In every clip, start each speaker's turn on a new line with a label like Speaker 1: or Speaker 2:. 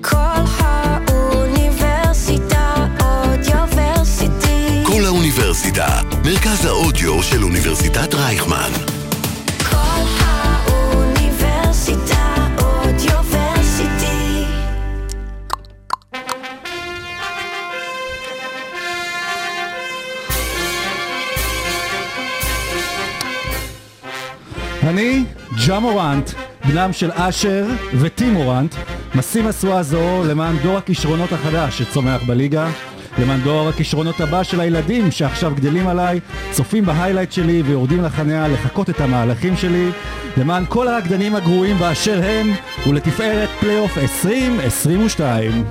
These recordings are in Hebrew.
Speaker 1: כל האוניברסיטה אודיוורסיטי.
Speaker 2: כל האוניברסיטה, מרכז האודיו של אוניברסיטת רייכמן.
Speaker 1: כל האוניברסיטה אודיוורסיטי.
Speaker 3: אני ג'ה מורנט, בנם של אשר וטים מורנט, משים זו למען דור הכישרונות החדש שצומח בליגה, למען דור הכישרונות הבא של הילדים שעכשיו גדלים עליי, צופים ב highlights שלי ויורדים לחניה לחקות את המהלכים שלי, למען כל הרקדנים הגרועים באשר הם, ולתפארת פלייאוף 2022.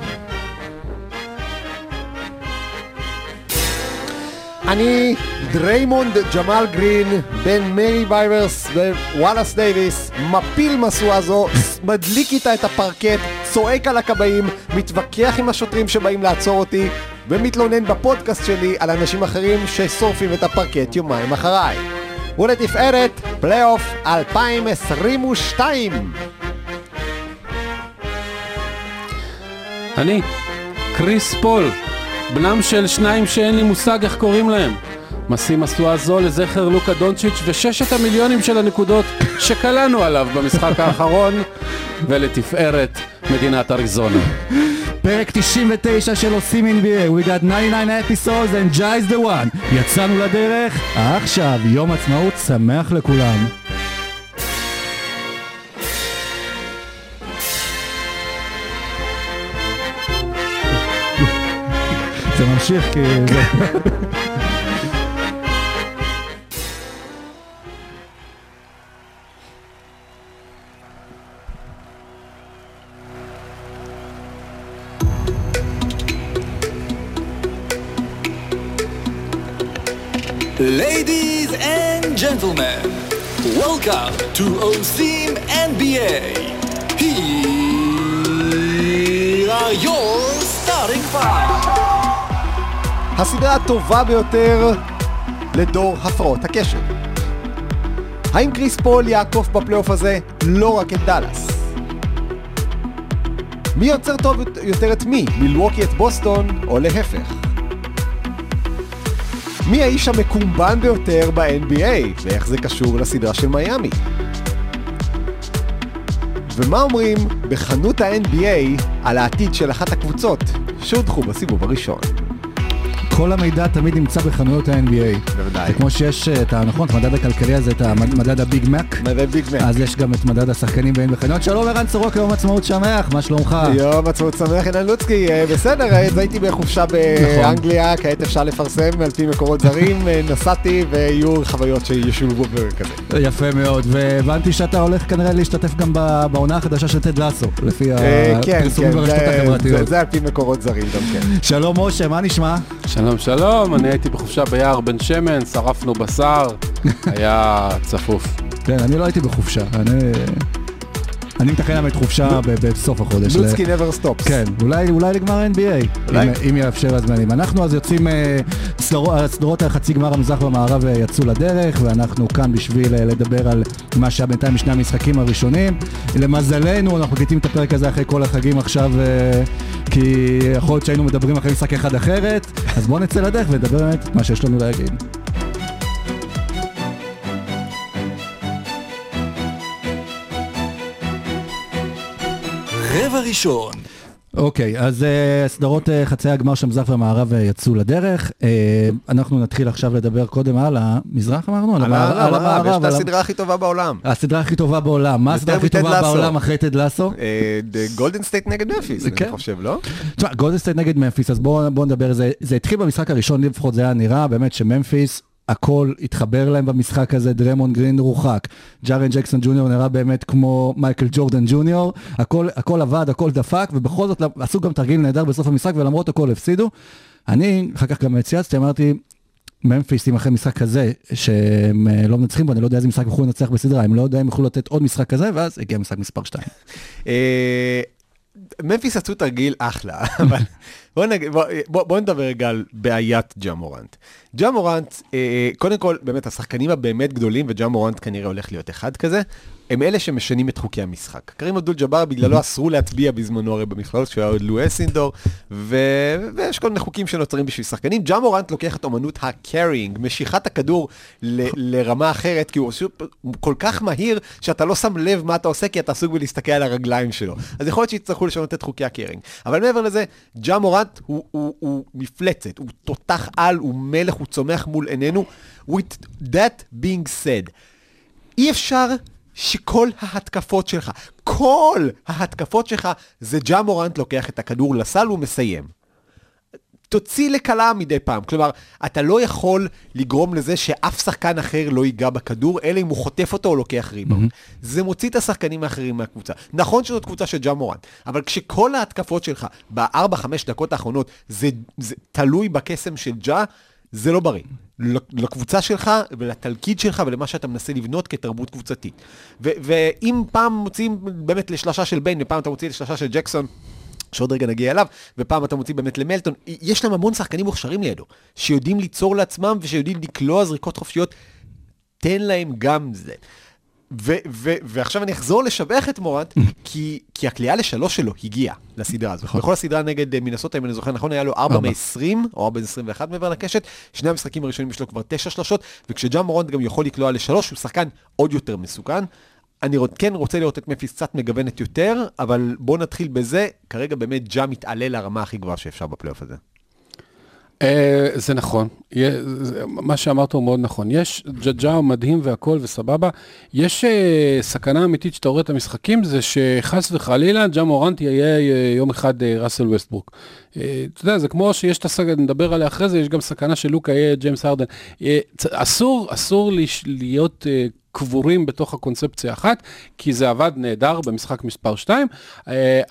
Speaker 4: אני דריימונד ג'מאל גרין, בן מרי בייברס ווואלאס דייוויס, מפיל משואה זו, מדליק איתה את הפרקט, צועק על הכבאים, מתווכח עם השוטרים שבאים לעצור אותי, ומתלונן בפודקאסט שלי על אנשים אחרים ששורפים את הפרקט יומיים אחריי. ולתפארת, פלייאוף 2022!
Speaker 5: אני, קריס פול, בנם של שניים שאין לי מושג איך קוראים להם. משים משואה זו לזכר לוקה דונצ'יץ' וששת המיליונים של הנקודות שקלענו עליו במשחק האחרון, ולתפארת מדינת אריזונה.
Speaker 3: פרק 99 של עושים NBA, we got 99 episodes and Jai is the one. יצאנו לדרך, עכשיו יום עצמאות שמח לכולם. זה ממשיך כי... זה-
Speaker 6: Ladies and gentlemen, welcome to OSIM NBA. Here are your starting five.
Speaker 4: הסדרה הטובה ביותר לדור הפרעות הקשב. האם קריס פול יעקוף בפלייאוף הזה לא רק את דאלאס? מי יוצר טוב יותר את מי, מילווקי את בוסטון או להפך? מי האיש המקומבן ביותר ב-NBA ואיך זה קשור לסדרה של מיאמי? ומה אומרים בחנות ה-NBA על העתיד של אחת הקבוצות שהודחו בסיבוב הראשון?
Speaker 3: כל המידע תמיד נמצא בחנויות ה-NBA.
Speaker 4: בוודאי.
Speaker 3: זה כמו שיש אה, את ה... נכון, את המדד הכלכלי הזה, את המדד הביג מק.
Speaker 4: מדד ביג מן.
Speaker 3: אז יש גם את מדד השחקנים בין בחנויות. שלום ערן סורוק, יום עצמאות שמח, מה שלומך?
Speaker 4: יום עצמאות שמח, אילן לוצקי, אה, בסדר, אה, אז הייתי בחופשה באנגליה, כעת אפשר לפרסם על פי מקורות זרים, אה, נסעתי ויהיו חוויות שישולבו בפרק הזה.
Speaker 3: יפה מאוד, והבנתי שאתה הולך כנראה להשתתף גם בעונה החדשה של טד לסו, לפי
Speaker 4: אה, כן,
Speaker 3: הפרסומים
Speaker 4: כן,
Speaker 3: ברשתות החברתיות.
Speaker 4: זה על פי מקורות זרים גם כן.
Speaker 3: שלום משה, מה נשמע?
Speaker 5: שלום שלום, אני הייתי בחופשה ביער בן שמן, שרפנו בשר, היה צפוף.
Speaker 3: כן, אני לא הייתי בחופשה, אני... אני מתכנן באמת חופשה ב- בסוף החודש.
Speaker 4: לוצקי never stops.
Speaker 3: כן, אולי, לגמר NBA. אם, יאפשר הזמנים. אנחנו אז יוצאים, אה, סדרו- הסדרות החצי גמר המזרח והמערב אה, יצאו לדרך, ואנחנו כאן בשביל אה, לדבר על מה שהיה בינתיים בשני המשחקים הראשונים. למזלנו, אנחנו מקליטים את הפרק הזה אחרי כל החגים עכשיו, אה, כי יכול להיות שהיינו מדברים אחרי משחק אחד אחרת, אז בואו נצא לדרך ונדבר באמת את מה שיש לנו להגיד.
Speaker 6: רבע ראשון,
Speaker 3: אוקיי, אז uh, סדרות uh, חצי הגמר של המזרח והמערב uh, יצאו לדרך. Uh, אנחנו נתחיל עכשיו לדבר קודם על המזרח אמרנו?
Speaker 4: על
Speaker 3: המערב,
Speaker 4: המערב, יש את
Speaker 3: על
Speaker 4: הסדרה הכי טובה בעולם.
Speaker 3: הסדרה הכי טובה בעולם. מה הסדרה הכי טובה
Speaker 4: לסו.
Speaker 3: בעולם אחרי טד לסו?
Speaker 4: גולדן סטייט נגד ממפיס,
Speaker 3: כן.
Speaker 4: אני חושב, לא?
Speaker 3: תשמע, גולדן סטייט נגד ממפיס, אז בואו בוא נדבר, זה, זה התחיל במשחק הראשון, לפחות זה היה נראה, באמת שממפיס, הכל התחבר להם במשחק הזה, דריימונד גרין הורחק, ג'ארן ג'קסון ג'וניור נראה באמת כמו מייקל ג'ורדן ג'וניור, הכל, הכל עבד, הכל דפק, ובכל זאת עשו גם תרגיל נהדר בסוף המשחק, ולמרות הכל הפסידו. אני, אחר כך גם צייצתי, אמרתי, ממפיס, אם אחרי משחק כזה, שהם אה, לא מנצחים בו, אני לא יודע איזה משחק יוכלו לנצח בסדרה, הם לא יודע אם יוכלו לתת עוד משחק כזה, ואז הגיע משחק מספר 2.
Speaker 4: אה, ממפיס עשו תרגיל אחלה, אבל בוא, נג... בוא, בוא, בוא נדבר רגע על בעיית ג'ה מורנט. ג'ה מורנט, אה, קודם כל, באמת, השחקנים הבאמת גדולים, וג'ה מורנט כנראה הולך להיות אחד כזה, הם אלה שמשנים את חוקי המשחק. קרים אבדול ג'אבר בגללו אסרו להטביע בזמנו הרי במכללות, כשהוא היה עוד לואי סינדור, ו... ויש כל מיני חוקים שנוצרים בשביל שחקנים. ג'ה מורנט לוקח את אומנות ה carrying, משיכת הכדור ל... לרמה אחרת, כי הוא, כל כך מהיר, שאתה לא שם לב מה הוא עושה, כי אתה עסוק בלהסתכל על הרגליים שלו. אז יכול להיות שיצטרכו לשנות את חוקי ה carrying. אבל מעבר לזה, ג'ה מורנט הוא, הוא, הוא מפלצת, הוא תותח על, הוא מלך, הוא צומח מול עינינו. With that being said, אי אפשר שכל ההתקפות שלך, כל ההתקפות שלך, זה ג'ה מורנט לוקח את הכדור לסל ומסיים. תוציא לקלה מדי פעם. כלומר, אתה לא יכול לגרום לזה שאף שחקן אחר לא ייגע בכדור, אלא אם הוא חוטף אותו או לוקח ריבאונד. Mm-hmm. זה מוציא את השחקנים האחרים מהקבוצה. נכון שזאת קבוצה של ג'ה מורנט, אבל כשכל ההתקפות שלך בארבע-חמש דקות האחרונות זה, זה תלוי בקסם של ג'ה, זה לא בריא. לקבוצה שלך ולתלכיד שלך ולמה שאתה מנסה לבנות כתרבות קבוצתית. ואם פעם מוציאים באמת לשלושה של ביין ופעם אתה מוציא לשלושה של ג'קסון, שעוד רגע נגיע אליו, ופעם אתה מוציא באמת למלטון, יש להם המון שחקנים מוכשרים לידו, שיודעים ליצור לעצמם ושיודעים לקלוע זריקות חופשיות, תן להם גם זה. ו- ו- ועכשיו אני אחזור לשבח את מורנט, כי, כי הקליעה לשלוש שלו הגיעה לסדרה הזאת. בכל הסדרה נגד אה, מינסוטה, אם אני זוכר נכון, היה לו 4
Speaker 3: ארבע.
Speaker 4: מ-20, או 4 מ-21 מעבר לקשת. שני המשחקים הראשונים יש לו כבר תשע שלושות, וכשג'ה מורנט גם יכול לקלוע לשלוש, הוא שחקן עוד יותר מסוכן. אני כן רוצה לראות את מפיס קצת מגוונת יותר, אבל בואו נתחיל בזה. כרגע באמת ג'ה מתעלה לרמה הכי גבוהה שאפשר בפלייאוף הזה.
Speaker 5: אה, זה נכון, מה שאמרת הוא מאוד נכון. יש ג'ג'ה מדהים והכל וסבבה. יש אה, סכנה אמיתית שאתה רואה את המשחקים, זה שחס וחלילה ג'ה מורנט יהיה אה, יום אחד ראסל ווסטברוק. אתה יודע, זה כמו שיש את הסכנה, נדבר עליה אחרי זה, יש גם סכנה שלוקה יהיה ג'יימס הרדן. אסור, אסור להיות... קבורים בתוך קונספציה אחת, כי זה עבד נהדר במשחק מספר 2,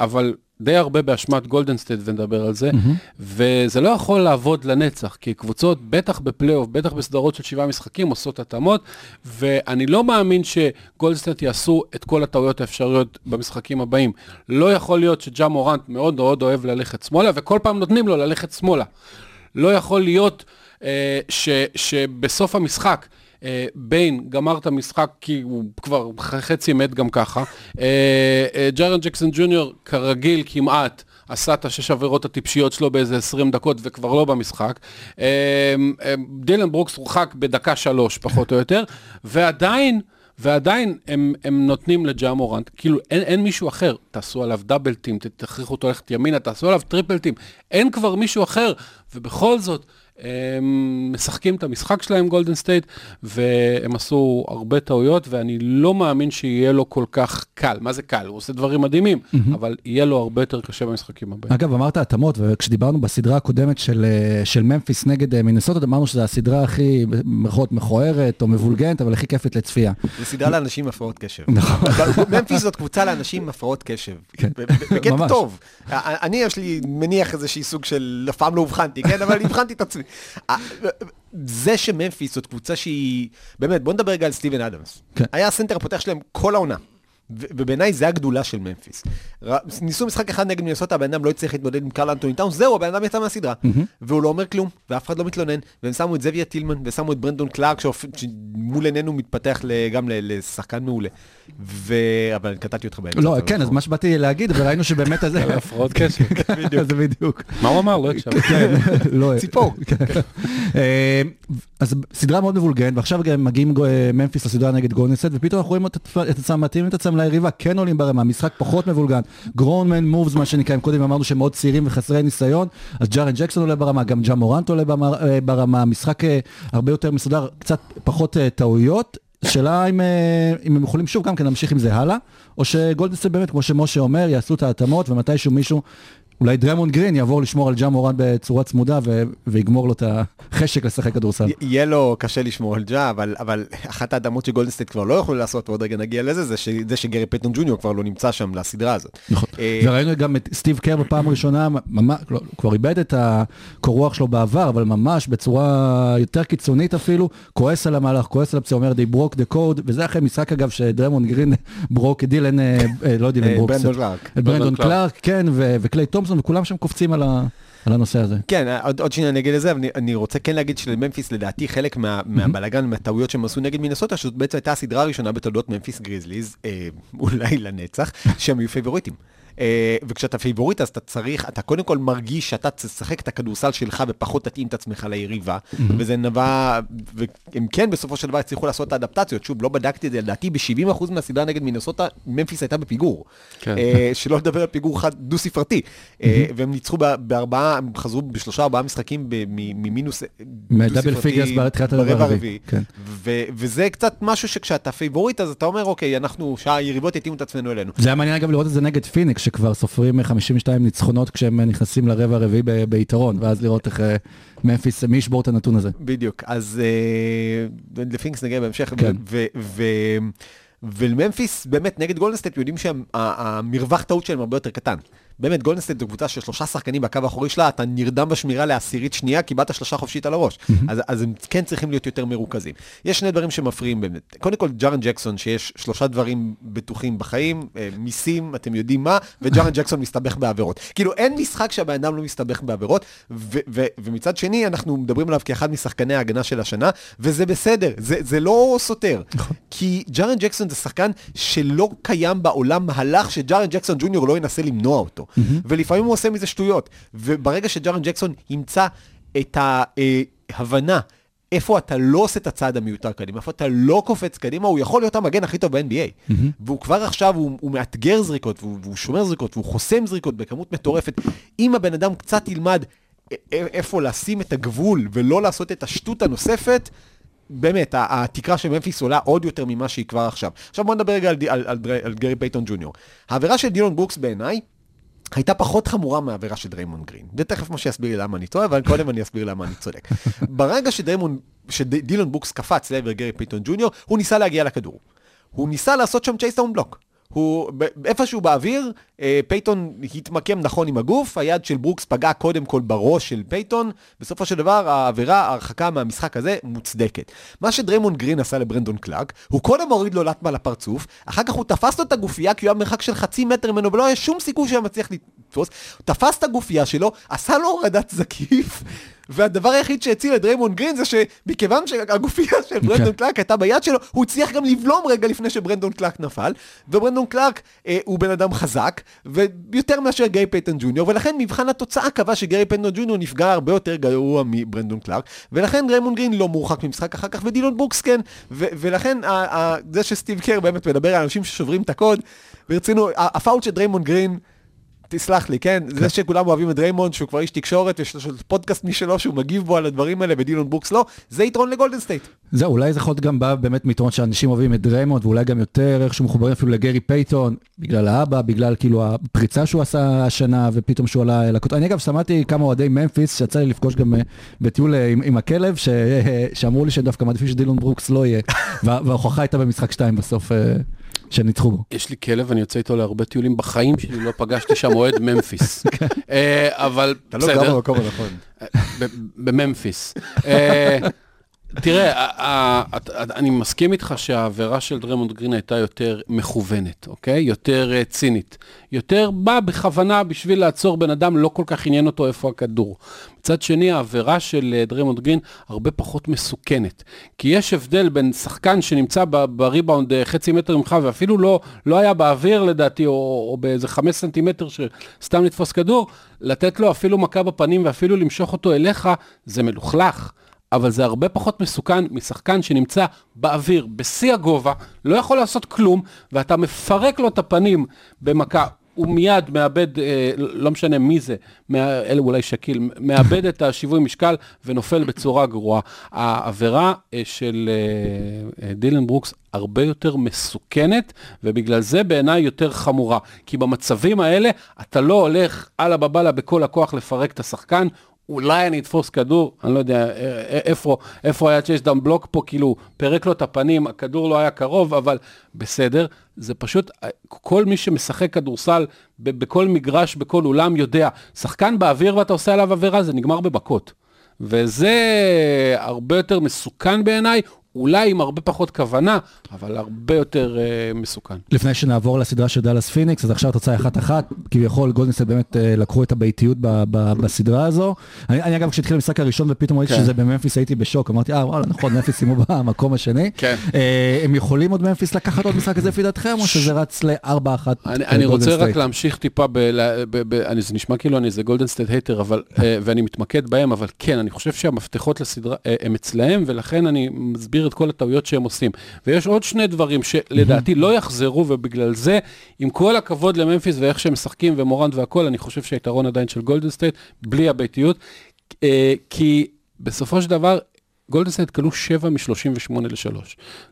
Speaker 5: אבל די הרבה באשמת גולדן סטייט ונדבר על זה, mm-hmm. וזה לא יכול לעבוד לנצח, כי קבוצות, בטח בפלייאוף, בטח בסדרות של שבעה משחקים, עושות התאמות, ואני לא מאמין שגולדן סטייט יעשו את כל הטעויות האפשריות במשחקים הבאים. לא יכול להיות שג'ה מורנט מאוד מאוד אוהב ללכת שמאלה, וכל פעם נותנים לו ללכת שמאלה. לא יכול להיות אה, ש, שבסוף המשחק, אה, ביין גמר את המשחק כי הוא כבר חצי מת גם ככה. אה, אה, ג'רן ג'קסון ג'וניור כרגיל כמעט עשה את השש עבירות הטיפשיות שלו באיזה 20 דקות וכבר לא במשחק. דילן ברוקס הורחק בדקה שלוש פחות או יותר, ועדיין... ועדיין הם, הם נותנים לג'ה מורנט, כאילו אין, אין מישהו אחר, תעשו עליו double team, תכריחו אותו ללכת ימינה, תעשו עליו triple team, אין כבר מישהו אחר, ובכל זאת, הם משחקים את המשחק שלהם גולדן סטייט, והם עשו הרבה טעויות, ואני לא מאמין שיהיה לו כל כך קל. מה זה קל? הוא עושה דברים מדהימים, mm-hmm. אבל יהיה לו הרבה יותר קשה במשחקים הבאים.
Speaker 3: אגב, אמרת התאמות, וכשדיברנו בסדרה הקודמת של, אה, של ממפיס נגד אה, מינסוטה, אמרנו שזו הסדרה הכי, במירכאות, מכוערת או מבולגנת, אבל הכי כיפית לצפייה.
Speaker 4: זה סדרה לאנשים עם הפרעות קשב.
Speaker 3: נכון.
Speaker 4: ממפיס זאת קבוצה לאנשים עם הפרעות קשב.
Speaker 3: כן.
Speaker 4: בקטע. טוב. אני, יש לי מניח איזשהי סוג של, אף פעם לא אובחנתי, כן? אבל אבחנתי את עצמי. זה שממפיס זאת קבוצה שהיא... באמת, בוא נדבר רגע על סטיבן אדמס.
Speaker 3: כן.
Speaker 4: היה הסנטר הפותח שלהם כל העונה. ו- ובעיניי זה הגדולה של ממפיס. ר- ניסו משחק אחד נגד מינסוטה, הבן אדם לא הצליח להתמודד עם קרל אנטוני טאונס, זהו, הבן אדם יצא מהסדרה. והוא לא אומר כלום, ואף אחד לא מתלונן, והם שמו את זאבייר טילמן, ושמו את ברנדון קלארק, שאופ- שמול עינינו מתפתח ל- גם ל- לשחקן מעולה. ו... אבל קטעתי אותך באמצע.
Speaker 3: לא,
Speaker 4: זה
Speaker 3: כן, אז מה שבאתי להגיד, וראינו שבאמת.
Speaker 5: על הפרעות קשב.
Speaker 3: זה בדיוק.
Speaker 5: מה הוא אמר? לא הקשבתי.
Speaker 3: כן, לא...
Speaker 4: ציפור.
Speaker 3: אה, אז סדרה מאוד מבולגנת, ועכשיו גם מגיעים גו- ממפיס לסדרה נגד גולדנסט, ופתאום אנחנו רואים את עצמם- את עצמם מתאימים את עצמם ליריבה, כן עולים ברמה, משחק פחות מבולגן, גרונמן מובס, מה שנקרא, קודם אמרנו שהם מאוד צעירים וחסרי ניסיון, אז ג'ארן ג'קסון עולה ברמה, גם ג'ה מורנט עולה אה, ברמה, משחק אה, הרבה יותר מסודר, קצת פחות אה, טעויות. שאלה אם, אם הם יכולים שוב גם כן להמשיך עם זה הלאה, או שגולדן סטייט באמת, כמו שמשה אומר, יעשו את ההתאמות, ומתישהו מישהו, אולי דריימונד גרין יעבור לשמור על ג'ה מורנט בצורה צמודה, ו- ויגמור לו את החשק לשחק כדורסל.
Speaker 4: יהיה לו קשה לשמור על ג'ה, אבל, אבל אחת ההתאמות שגולדן סטייט כבר לא יכולו לעשות, ועוד רגע נגיע לזה, זה, ש, זה שגרי פייטון ג'וניור כבר לא נמצא שם לסדרה הזאת.
Speaker 3: נכון.
Speaker 4: אה,
Speaker 3: וראינו גם את סטיב קר בפעם הראשונה, ממש, לא, כבר איבד את הקור רוח שלו בעבר, אבל ממש בצורה יותר קיצונית אפילו, כועס על המהלך, כועס על הפציעה, אומר, they broke the code, וזה אחרי משחק אגב שדריימונד גרין ברוק דילן, אה, אה, לא דילן ברוקס,
Speaker 4: ברנדון קלארק.
Speaker 3: כן, וקליי תומפסון, וכולם שם קופצים על ה... על הנושא הזה.
Speaker 4: כן, עוד, עוד שנייה נגיד לזה, אבל אני, אני רוצה כן להגיד שלממפיס לדעתי חלק מה, מהבלאגן, מהטעויות שהם עשו נגד מינסוטה, שזאת בעצם הייתה הסדרה הראשונה בתולדות ממפיס גריזליז, אה, אולי לנצח, שהם היו פייבוריטים. אה, וכשאתה פייבוריט אז אתה צריך, אתה קודם כל מרגיש שאתה תשחק את הכדורסל שלך ופחות תתאים את עצמך ליריבה, וזה נבע, והם כן בסופו של דבר הצליחו לעשות את האדפטציות, שוב, לא בדקתי את זה, לדעתי ב-70% מהסדרה נגד מינסוטה, ממפיס הייתה בפיגור.
Speaker 5: כן.
Speaker 4: אה, שלא לדבר על פיגור חד, דו-ספרתי. אה, והם ניצחו בארבעה, הם חזרו בשלושה ארבעה משחקים ממינוס דו-ספרתי ברבע
Speaker 3: הרביעי. כן.
Speaker 4: וזה קצת משהו שכשאתה פייבוריט, אז אתה אומר, אוקיי, אנחנו, שהיריבות יתאימו את עצמן אלינו.
Speaker 3: זה היה מעניין אגב לראות את זה נגד פיניקס, שכבר סופרים 52 ניצחונות כשהם נכנסים לרבע הרביעי ב- ביתרון, ואז לראות איך אה, ממפיס, מי ישבור את הנתון הזה.
Speaker 4: בדיוק, אז אה, לפיניקס נגיע בהמשך,
Speaker 3: כן.
Speaker 4: ו- ו- ולממפיס, באמת, נגד גולדן סטייט, יודעים שהמרווח טעות שלהם הרבה יותר קטן. באמת, גולדן סטייט זו קבוצה של שלושה שחקנים בקו האחורי שלה, אתה נרדם בשמירה לעשירית שנייה, קיבלת שלושה חופשית על הראש. אז, אז הם כן צריכים להיות יותר מרוכזים. יש שני דברים שמפריעים באמת. קודם כל, ג'ארן ג'קסון, שיש שלושה דברים בטוחים בחיים, אה, מיסים, אתם יודעים מה, וג'ארן ג'קסון מסתבך בעבירות. כאילו, אין משחק שהבן אדם לא מסתבך בעבירות, ו- ו- ומצד שני, אנחנו מדברים עליו כאחד משחקני ההגנה של השנה, וזה בסדר, זה, זה לא סותר. כי ג'ארן ג'קסון זה שחקן שלא קיים בעולם מהלך שג'ארן ג'קסון ג'וניור לא ינסה למנוע אותו. ולפעמים הוא עושה מזה שטויות. וברגע שג'ארן ג'קסון ימצא את ההבנה איפה אתה לא עושה את הצעד המיותר קדימה, איפה אתה לא קופץ קדימה, הוא יכול להיות המגן הכי טוב ב-NBA. והוא כבר עכשיו, הוא, הוא מאתגר זריקות, והוא, והוא שומר זריקות, והוא חוסם זריקות בכמות מטורפת. אם הבן אדם קצת ילמד א- א- איפה לשים את הגבול ולא לעשות את השטות הנוספת, באמת, התקרה של ממפיס עולה עוד יותר ממה שהיא כבר עכשיו. עכשיו בוא נדבר רגע על, על, על, על גרי פייטון ג'וניור. העבירה של דילון ברוקס בעיניי, הייתה פחות חמורה מהעבירה של דריימונד גרין. ותכף משה יסביר לי למה אני טועה, אבל קודם אני אסביר למה אני צודק. ברגע שדריימונד, שדילון ברוקס קפץ לעבר גרי פייטון ג'וניור, הוא ניסה להגיע לכדור. הוא ניסה לעשות שם chase down block. הוא, איפשהו באוויר, אה, פייטון התמקם נכון עם הגוף, היד של ברוקס פגעה קודם כל בראש של פייטון, בסופו של דבר העבירה, ההרחקה מהמשחק הזה מוצדקת. מה שדריימון גרין עשה לברנדון קלארק, הוא קודם הוריד לו לטמה לפרצוף, אחר כך הוא תפס לו את הגופייה כי הוא היה במרחק של חצי מטר ממנו ולא היה שום סיכוי שהוא היה מצליח לתפוס, תפס את הגופייה שלו, עשה לו הורדת זקיף, והדבר היחיד שהציל את דריימון גרין זה שמכיוון שהגופייה של ברנדון קלארק הייתה ביד שלו, הוא הצליח גם לבלום רגע לפני שברנדון קלארק נפל, וברנדון קלארק אה, הוא בן אדם חזק, ויותר מאשר גרי פייטון ג'וניור, ולכן מבחן התוצאה קבע שגרי פייטון ג'וניור נפגע הרבה יותר גרוע מברנדון קלארק, ולכן דריימון גרין לא מורחק ממשחק אחר כך, ודילון ברוקס כן, ו- ולכן ה- ה- זה שסטיב קר באמת מדבר על אנשים ששוברים את הקוד, ברצינות, ה- הפאול של דריימון גרין, תסלח לי, כן? זה שכולם אוהבים את דריימונד, שהוא כבר איש תקשורת, ויש לו פודקאסט משלו שהוא מגיב בו על הדברים האלה, ודילון ברוקס לא, זה יתרון לגולדן סטייט.
Speaker 3: זהו, אולי זה יכול להיות גם בא באמת מיתרון שאנשים אוהבים את דריימונד, ואולי גם יותר איכשהו מחוברים אפילו לגרי פייטון, בגלל האבא, בגלל כאילו הפריצה שהוא עשה השנה, ופתאום שהוא עלה אל הכותרת. אני אגב שמעתי כמה אוהדי ממפיס, שיצא לי לפגוש גם אה, בטיול אה, עם, עם הכלב, ש, אה, שאמרו לי שהם דווקא מעדיפים שדילון ברוקס לא יהיה, וה- וההוכחה הייתה במשחק 2 בסוף, אה, שהם ניצחו בו.
Speaker 5: יש לי כלב, אני יוצא איתו להרבה טיולים בחיים שלי, לא פגשתי שם אוהד ממפיס. אה, אבל
Speaker 4: אתה לא גר
Speaker 5: בסדר,
Speaker 4: במקום הנכון.
Speaker 5: ב- בממפיס. אה, תראה, אני מסכים איתך שהעבירה של דריימונד גרין הייתה יותר מכוונת, אוקיי? יותר אה, צינית. יותר בא בכוונה בשביל לעצור בן אדם, לא כל כך עניין אותו איפה הכדור. מצד שני, העבירה של אה, דריימונד גרין הרבה פחות מסוכנת. כי יש הבדל בין שחקן שנמצא בריבאונד אה, חצי מטר ממך, ואפילו לא, לא היה באוויר לדעתי, או, או באיזה חמש סנטימטר שסתם לתפוס כדור, לתת לו אפילו מכה בפנים ואפילו למשוך אותו אליך, זה מלוכלך. אבל זה הרבה פחות מסוכן משחקן שנמצא באוויר, בשיא הגובה, לא יכול לעשות כלום, ואתה מפרק לו את הפנים במכה. הוא מיד מאבד, אה, לא משנה מי זה, מה, אלה אולי שקיל, מאבד את השיווי משקל ונופל בצורה גרועה. העבירה אה, של אה, אה, דילן ברוקס הרבה יותר מסוכנת, ובגלל זה בעיניי יותר חמורה. כי במצבים האלה אתה לא הולך אללה בבאללה בכל הכוח לפרק את השחקן, אולי אני אתפוס כדור, אני לא יודע אה, אה, איפה, איפה היה chase down block פה, כאילו פירק לו את הפנים, הכדור לא היה קרוב, אבל בסדר. זה פשוט, אה, כל מי שמשחק כדורסל בכל מגרש, בכל אולם, יודע, שחקן באוויר ואתה עושה עליו עבירה, זה נגמר במכות. וזה הרבה יותר מסוכן בעיניי, אולי עם הרבה פחות כוונה, אבל הרבה יותר אה, מסוכן.
Speaker 3: לפני שנעבור לסדרה של דאלאס פיניקס, אז עכשיו התוצאה אחת אחת, כביכול גולדן סטייט באמת אה, לקחו את הביתיות ב- ב- בסדרה הזו. אני, אני אגב כשהתחיל המשחק הראשון ופתאום ראיתי
Speaker 5: כן.
Speaker 3: שזה בממפיס הייתי בשוק, אמרתי אה וואלה נכון ממפיס סיימו במקום השני.
Speaker 5: כן.
Speaker 3: אה, הם יכולים עוד ממפיס לקחת עוד משחק כזה לפי דעתכם או שזה רץ לארבע אחת?
Speaker 5: אני,
Speaker 3: אה,
Speaker 5: אני
Speaker 3: גולדן
Speaker 5: רוצה רק
Speaker 3: סטייט?
Speaker 5: להמשיך טיפה, ב, ב, ב, ב, אני, זה נשמע כאילו אני איזה גולדן סטייט hater, אבל, אה, ואני מתמקד בהם, אבל כן, אני חושב שהמפתחות לסדרה אה, הם אצלהם, ולכן אני מסביר את כל הטעויות שהם עושים. ויש עוד שני דברים שלדעתי לא יחזרו, ובגלל זה, עם כל הכבוד לממפיס ואיך שהם משחקים ומורנט והכל, אני חושב שהיתרון עדיין של גולדן סטייט, בלי הביתיות, אה, כי בסופו של דבר, גולדן סטייט קלעו 7 מ-38 ל-3.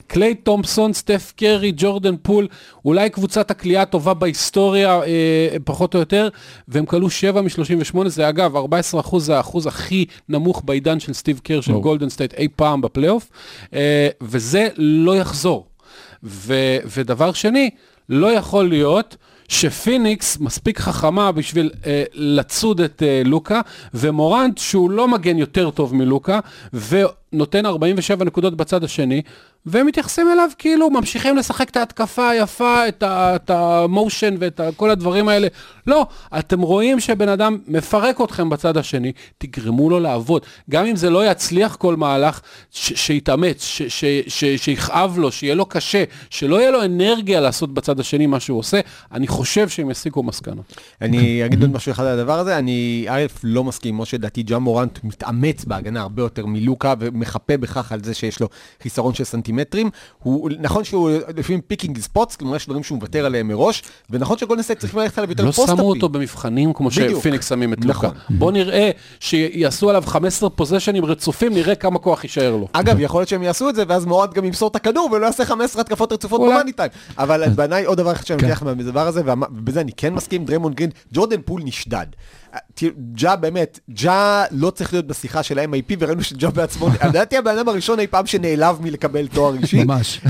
Speaker 5: קליי תומפסון, סטף קרי, ג'ורדן פול, אולי קבוצת הקליעה הטובה בהיסטוריה, אה, פחות או יותר, והם קלעו 7 מ-38, זה אגב, 14 אחוז זה האחוז הכי נמוך בעידן של סטיב קר של
Speaker 3: וואו.
Speaker 5: גולדן סטייט אי פעם בפלייאוף, אה, וזה לא יחזור. ו- ודבר שני, לא יכול להיות שפיניקס מספיק חכמה בשביל אה, לצוד את אה, לוקה, ומורנט שהוא לא מגן יותר טוב מלוקה, ונותן 47 נקודות בצד השני, והם מתייחסים אליו כאילו ממשיכים לשחק את ההתקפה היפה, את המושן ואת ה- כל הדברים האלה. לא, אתם רואים שבן אדם מפרק אתכם בצד השני, תגרמו לו לעבוד. גם אם זה לא יצליח כל מהלך, ש- שיתאמץ, ש- ש- ש- שיכאב לו, שיהיה לו קשה, שלא יהיה לו אנרגיה לעשות בצד השני מה שהוא עושה, אני חושב שהם יסיקו מסקנות.
Speaker 4: אני אגיד עוד משהו אחד על הדבר הזה, אני א', לא מסכים, כמו שדעתי ג'ה מורנט מתאמץ בהגנה הרבה יותר מלוקה ומחפה בכך על זה שיש לו חיסרון של סנטימטרים. הוא, נכון שהוא לפעמים picking spots, כלומר יש דברים שהוא מוותר עליהם מראש, ונכון שגולדן סטייט צריכים ללכת עליו יותר
Speaker 5: ל
Speaker 4: post-up ים.
Speaker 5: שמו אותו במבחנים כמו. שפיניקס שמים את לוקה.
Speaker 4: נכון.
Speaker 5: בוא נראה שיעשו עליו 15 possession ים רצופים, נראה כמה כוח יישאר לו.
Speaker 4: אגב, יכול להיות שהם יעשו את זה, ואז מורנט גם ימסור את הכדור ולא יעשה 15 התקפות רצופות. במאני טיים. אבל בעיניי עוד דבר אחד שאני
Speaker 3: כן.
Speaker 4: מבטיח מהדבר הזה, ובזה אני כן מסכים, דריימונד גרין, ג'ורדן פול נשדד. ג'ה באמת, ג'ה לא צריך להיות בשיחה של ה-MIP, וראינו שג'ה בעצמו, לדעתי הבן אדם הראשון אי פעם שנעלב מלקבל תואר אישי.
Speaker 3: ממש.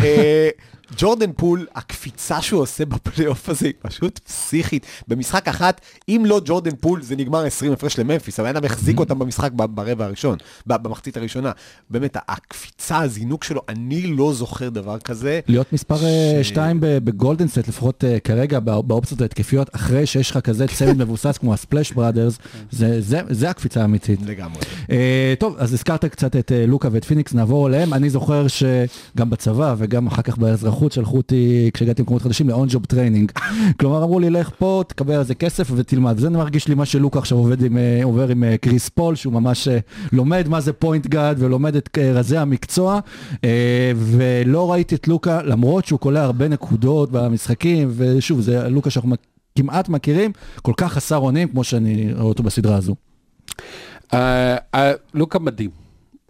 Speaker 4: אה, ג'ורדן פול, הקפיצה שהוא עושה בפלייאוף הזה היא פשוט פסיכית. במשחק אחת, אם לא ג'ורדן פול, זה נגמר 20 הפרש לממפיס, הבן אדם החזיק אותם במשחק ברבע הראשון, במחצית הראשונה. באמת, הקפיצה, הזינוק שלו, אני לא זוכר דבר כזה.
Speaker 3: להיות מספר 2 בגולדן סטייט, לפחות אה, כרגע בא- באופציות ההתקפיות, אחרי שיש לך כזה צוות מבוסס כמו ה Splash Brothers, זה- זה זה הקפיצה האמיתית.
Speaker 4: לגמרי.
Speaker 3: אה, טוב, אז הזכרת קצת את אה, לוקה ואת פיניקס, נעבור אליהם. אני זוכר שגם בצבא וגם אחר כך באזרחות שלחו אותי, כשהגעתי למקומות חדשים, ל on job training. כלומר, אמרו לי, לך פה, תקבל על זה כסף ותלמד. זה מרגיש לי מה שלוקה עכשיו עובד עם, אה, עובר עם קריס פול, שהוא ממש לומד מה זה point guard ולומד את רזי המקצוע. ולא ראיתי את לוקה, למרות שהוא קולע הרבה נקודות במשחקים, ושוב, זה לוקה שאנחנו כמעט מכירים, כל כך חסר אונים, כמו שאני רואה אותו בסדרה הזו.
Speaker 5: אה, אה, לוקה מדהים.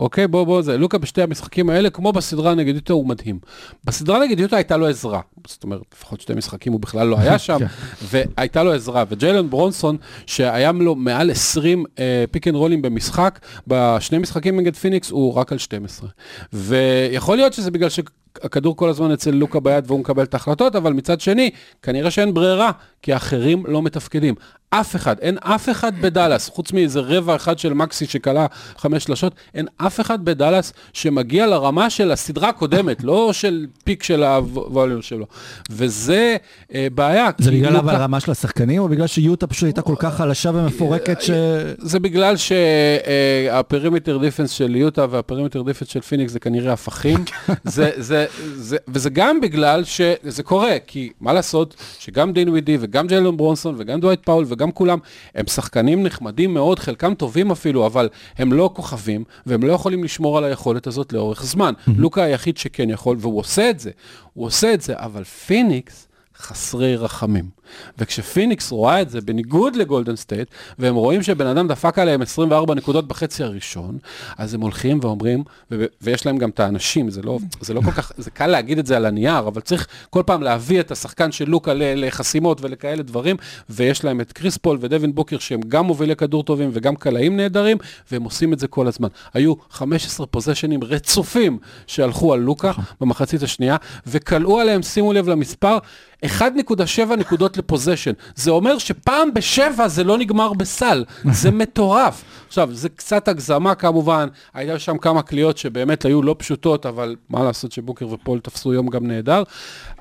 Speaker 5: אוקיי, בוא, בוא, זה, לוקה בשתי המשחקים האלה, כמו בסדרה נגד יוטה, הוא מדהים. בסדרה נגד יוטה הייתה לו עזרה. זאת אומרת, לפחות שתי משחקים הוא בכלל לא היה שם, והייתה לו עזרה. וג'יילן ברנסון, שהיה לו מעל 20 אה, pick and roll ים במשחק, בשני משחקים נגד פיניקס הוא רק על 12. ויכול להיות שזה בגלל שהכדור כל הזמן אצל לוקה ביד והוא מקבל את ההחלטות, אבל מצד שני, כנראה שאין ברירה, כי האחרים לא מתפקדים. אף אחד, אין אף אחד בדאלאס, חוץ מאיזה רבע אחד של מקסי שקלע חמש שלשות, אין אף אחד בדאלאס שמגיע לרמה של הסדרה הקודמת, לא ספיק של הווליום שלו. וזה אה, בעיה.
Speaker 3: זה בגלל של הרמה של השחקנים, או בגלל שיוטה פשוט הייתה כל כך חלשה ומפורקת ש...
Speaker 5: זה בגלל שה perimeter defense של יוטה וה perimeter defense של פיניקס זה כנראה הפכים, זה, זה, זה, וזה גם בגלל שזה קורה, כי מה לעשות שגם דינווידי וגם ג'יילן ברנסון וגם דווייט פאול וגם כולם הם שחקנים נחמדים מאוד, חלקם טובים אפילו, אבל הם לא כוכבים והם לא יכולים לשמור על היכולת הזאת לאורך זמן. לוקה היחיד שכן יכול, והוא עושה את זה, הוא עושה את זה, אבל פיניקס חסרי רחמים. וכשפיניקס רואה את זה, בניגוד לגולדן סטייט, והם רואים שבן אדם דפק עליהם 24 נקודות בחצי הראשון, אז הם הולכים ואומרים, ו- ויש להם גם את האנשים, זה לא, זה לא כל כך, זה קל להגיד את זה על הנייר, אבל צריך כל פעם להביא את השחקן של לוקה לחסימות ולכאלה דברים, ויש להם את קריס פול ודווין בוקר, שהם גם מובילי כדור טובים וגם קלעים נהדרים, והם עושים את זה כל הזמן. היו 15 פוזיישנים רצופים שהלכו על לוקה במחצית השנייה, וכלאו עליהם, שימו לב למספר, 1.7 נקודות לפוזיישן. זה אומר שפעם בשבע זה לא נגמר בסל. זה מטורף. עכשיו, זה קצת הגזמה כמובן, היה שם כמה קליעות שבאמת היו לא פשוטות, אבל מה לעשות שבוקר ופול תפסו יום גם נהדר,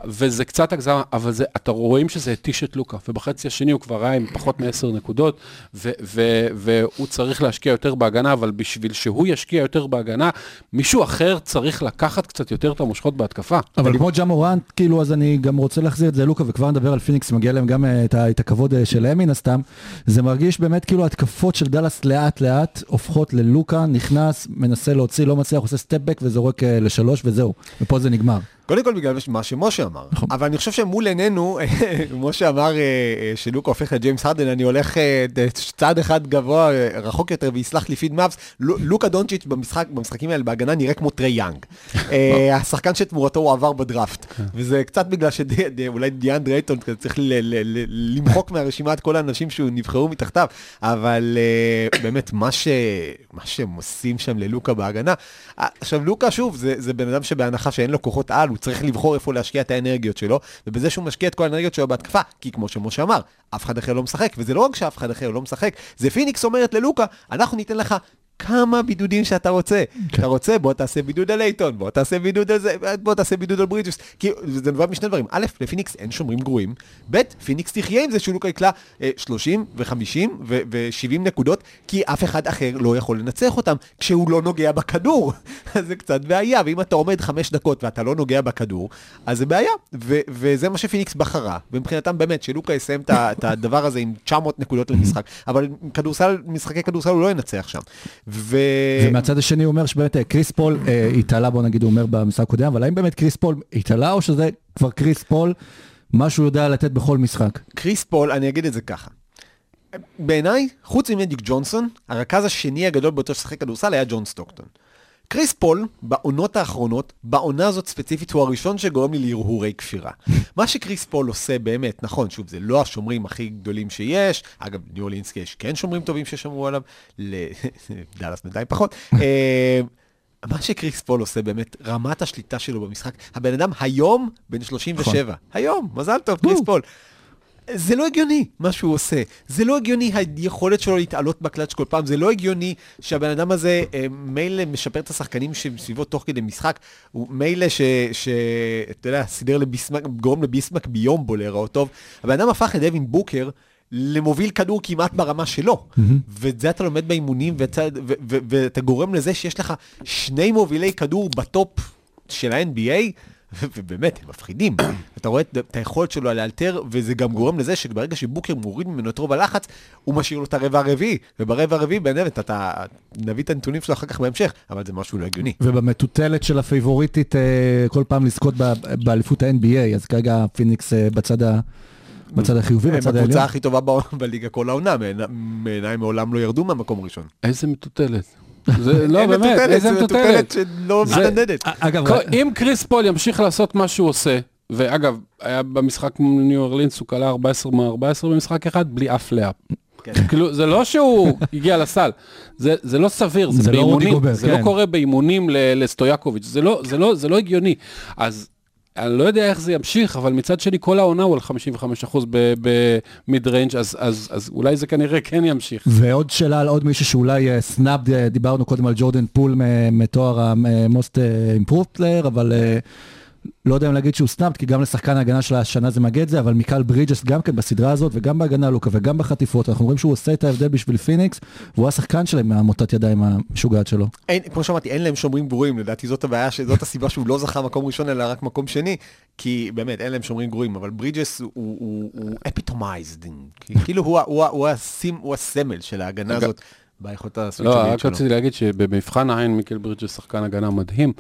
Speaker 5: וזה קצת הגזמה, אבל זה, אתה רואים שזה התיש את לוקה, ובחצי השני הוא כבר היה עם פחות מעשר נקודות, ו- ו- והוא צריך להשקיע יותר בהגנה, אבל בשביל שהוא ישקיע יותר בהגנה, מישהו אחר צריך לקחת קצת יותר את המושכות בהתקפה.
Speaker 3: אבל כמו ג'ה מוראנט, כאילו, אז אני גם רוצה להחזיר את זה ללוקה, וכבר נדבר על פיניקס, מגיע להם גם אה, את, ה- את הכבוד אה, שלהם מן הסתם. זה מרגיש באמת כאילו התקפות של דאלאס לאט לאט הופכות ללוקה, נכנס, מנסה להוציא, לא מצליח, עושה step-back וזורק אה, לשלוש וזהו. ופה זה נגמר.
Speaker 4: קודם כל בגלל מה שמשה אמר,
Speaker 3: נכון.
Speaker 4: אבל אני חושב שמול עינינו, משה אמר אה, אה, שלוקה הופך לג'יימס הרדן, אני הולך אה, צעד אחד גבוה, רחוק יותר, ויסלח לי feed Mavs, לו- לוקה דונצ'יץ' במשחק, במשחקים האלה בהגנה נראה כמו טרי יאנג. השחקן שתמורתו הוא עבר בדראפט, וזה קצת בגלל שאולי דיאנדרה אייטון צריך למחוק מהרשימה את כל האנשים שנבחרו מתחתיו, אבל באמת, מה שהם עושים שם ללוקה בהגנה, עכשיו לוקה שוב, זה זה בן אדם שבהנחה שאין לו כוחות על, הוא צריך לבחור איפה להשקיע את האנרגיות שלו, ובזה שהוא משקיע את כל האנרגיות שלו בהתקפה, כי כמו שמשה אמר, אף אחד אחר לא משחק, וזה לא רק שאף אחד אחר לא משחק, זה פיניקס אומרת ללוקה, אנחנו ניתן לך כמה בידודים שאתה רוצה. אתה רוצה, בוא תעשה בידוד על אייטון, בוא תעשה בידוד על זה, בוא תעשה בידוד על ברידג'ס. כי זה נובע משני דברים. א', לפיניקס אין שומרים גרועים. ב', פיניקס תחיה עם זה שלוקה יקלע אה, 30 ו-50 ו-70 נקודות, כי אף אחד אחר לא יכול לנצח אותם כשהוא לא נוגע בכדור. אז זה קצת בעיה, ואם אתה עומד 5 דקות ואתה לא נוגע בכדור, אז זה בעיה. וזה מה שפיניקס בחרה. ומבחינתם באמת, שלוקה יסיים את הדבר הזה עם 900 נקודות למשחק. אבל כדורסל, משחקי כדורסל הוא לא ינצח שם. ו...
Speaker 3: ומהצד השני הוא אומר שבאמת אה, קריס פול אה, התעלה, בוא נגיד, הוא אומר במשחק הקודם, אבל האם באמת קריס פול התעלה, או שזה כבר קריס פול, מה שהוא יודע לתת בכל משחק?
Speaker 4: קריס פול, אני אגיד את זה ככה. בעיניי, חוץ ממג'יק ג'ונסון, הרכז השני הגדול ביותר ששחק כדורסל היה ג'ון סטוקטון. קריס פול, בעונות האחרונות, בעונה הזאת ספציפית, הוא הראשון שגורם לי להרהורי כפירה. מה שקריס פול עושה באמת, נכון, שוב, זה לא השומרים הכי גדולים שיש, אגב, ניו אורלינס יש כן שומרים טובים ששמרו עליו, לדאלאס בינתיים פחות. אה, מה שקריס פול עושה באמת, רמת השליטה שלו במשחק, הבן אדם היום בן 37, היום, מזל טוב, קריס פול. זה לא הגיוני מה שהוא עושה, זה לא הגיוני היכולת שלו להתעלות בקלאץ' כל פעם, זה לא הגיוני שהבן אדם הזה אה, מילא משפר את השחקנים שמסביבו תוך כדי משחק, הוא מילא ש... ש אתה יודע, סידר לביסמק, גורם לביסמק ביומבו להיראות טוב, הבן אדם הפך את דווין בוקר למוביל כדור כמעט ברמה שלו, ואת זה אתה לומד באימונים, ואתה, ו, ו, ואתה גורם לזה שיש לך שני מובילי כדור בטופ של ה-NBA, ובאמת, הם מפחידים. אתה רואה את את היכולת שלו לאלתר, וזה גם גורם לזה שברגע שבוקר מוריד ממנו את רוב הלחץ, הוא משאיר לו את הרבע הרביעי, וברבע הרביעי באמת, אתה, נביא את הנתונים שלו אחר כך בהמשך, אבל זה משהו לא הגיוני.
Speaker 3: ובמטוטלת של הפייבוריטית אה, כל פעם לזכות ב- באליפות ה-NBA, אז כרגע פיניקס אה, בצד ה- בצד החיובי,
Speaker 4: הם
Speaker 3: בצד
Speaker 4: הקבוצה
Speaker 3: העליון.
Speaker 4: הכי טובה בליגה כל העונה, בעיניי מעולם לא ירדו מהמקום הראשון.
Speaker 5: איזה מטוטלת. זה, לא, באמת,
Speaker 4: מטוטלת,
Speaker 5: איזה
Speaker 4: זה
Speaker 5: מטוטלת.
Speaker 4: שלא מתנדנדת.
Speaker 3: אגב,
Speaker 5: כל- אם קריס פול ימשיך לעשות מה שהוא עושה, ואגב, היה במשחק מול ניו אורלינס, הוא קלע 14 מ-14 במשחק אחד, בלי אף layup.
Speaker 4: כן.
Speaker 5: כאילו, זה לא שהוא הגיע לסל, זה, זה לא סביר, זה,
Speaker 3: זה לא
Speaker 5: באימונים, זה
Speaker 3: כן.
Speaker 5: לא קורה באימונים ל- לסטויאקוביץ', זה לא, זה, לא, זה לא הגיוני. אז אני לא יודע איך זה ימשיך, אבל מצד שני, כל העונה הוא על 55% ב mid range, אז, אז, אז אולי זה כנראה כן ימשיך.
Speaker 3: ועוד שאלה על עוד מישהו שאולי snub, דיברנו קודם על ג'ורדן פול מתואר ה-most improved player, אבל אה, לא יודע אם להגיד שהוא snub, כי גם לשחקן ההגנה של השנה זה מגיע את זה, אבל מיקל ברידג'ס גם כן בסדרה הזאת, וגם בהגנה לוקה, וגם בחטיפות, אנחנו רואים שהוא עושה את ההבדל בשביל פיניקס, והוא השחקן שלהם עם מוטת ידיים המשוגעת שלו.
Speaker 4: אין, כמו שאמרתי, אין להם שומרים גרועים, לדעתי זאת הבעיה, שזאת הסיבה שהוא לא זכה מקום ראשון, אלא רק מקום שני, כי באמת, אין להם שומרים גרועים, אבל ברידג'ס הוא, epitomized, כאילו הוא, הסמל של ההגנה הזאת, ביכולת
Speaker 5: לא,
Speaker 4: ה switch ית
Speaker 5: רק
Speaker 4: שלו.
Speaker 5: רציתי להגיד שבמבחן העין מיקל ברידג'ס שחקן הגנה מדהים.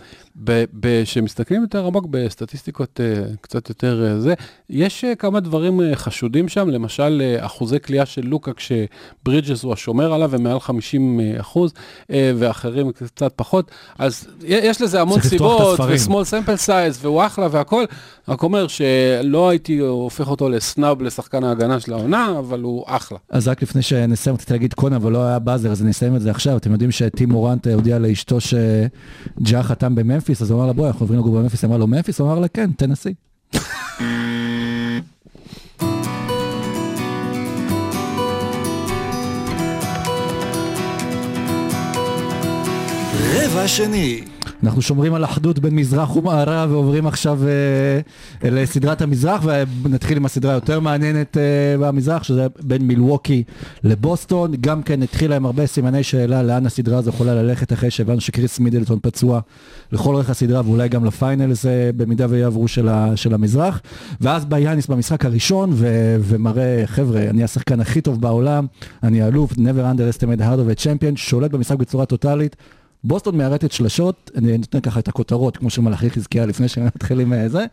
Speaker 5: כשמסתכלים יותר עמוק בסטטיסטיקות אה, קצת יותר אה, זה, יש אה, כמה דברים חשודים שם, למשל אחוזי קליעה של לוקה כשברידג'ס הוא השומר עליו ומעל 50 אה, אחוז, ואחרים קצת פחות, אז יש לזה המון סיבות.
Speaker 3: ו
Speaker 5: small sample size, והוא אחלה והכל, רק אומר שלא הייתי הופך אותו ל snub לשחקן ההגנה של העונה, אבל הוא אחלה.
Speaker 3: אז רק לפני שנסיים, רציתי להגיד קודם, אבל לא היה בסדר, אז אני אסיים את זה עכשיו. אתם יודעים שטי מורנט הודיע לאשתו שג'ה חתם בממפיס, אז הוא אמר לה, בואי, אנחנו עוברים לגור בממפיס. אמרה לו, ממפיס? הוא אמר לה, כן, תנסי.
Speaker 6: רבע שני
Speaker 3: אנחנו שומרים על אחדות בין מזרח ומערב ועוברים עכשיו אה, לסדרת המזרח ונתחיל עם הסדרה היותר מעניינת אה, במזרח שזה בין מילווקי לבוסטון. גם כן התחילה עם הרבה סימני שאלה לאן הסדרה הזו יכולה ללכת אחרי שהבנו שקריס מידלטון פצוע לכל אורך הסדרה ואולי גם לפיינלס אה, במידה ויעברו של, ה, של המזרח. ואז בא יאניס במשחק הראשון ו, ומראה חבר'ה אני השחקן הכי טוב בעולם אני האלוף never underestimate heart of a champion שולט במשחק בצורה טוטאלית בוסטון מיירטת שלשות, אני נותן ככה את הכותרות, כמו שמלאכי חזקיה לפני שמתחילים אה, זה.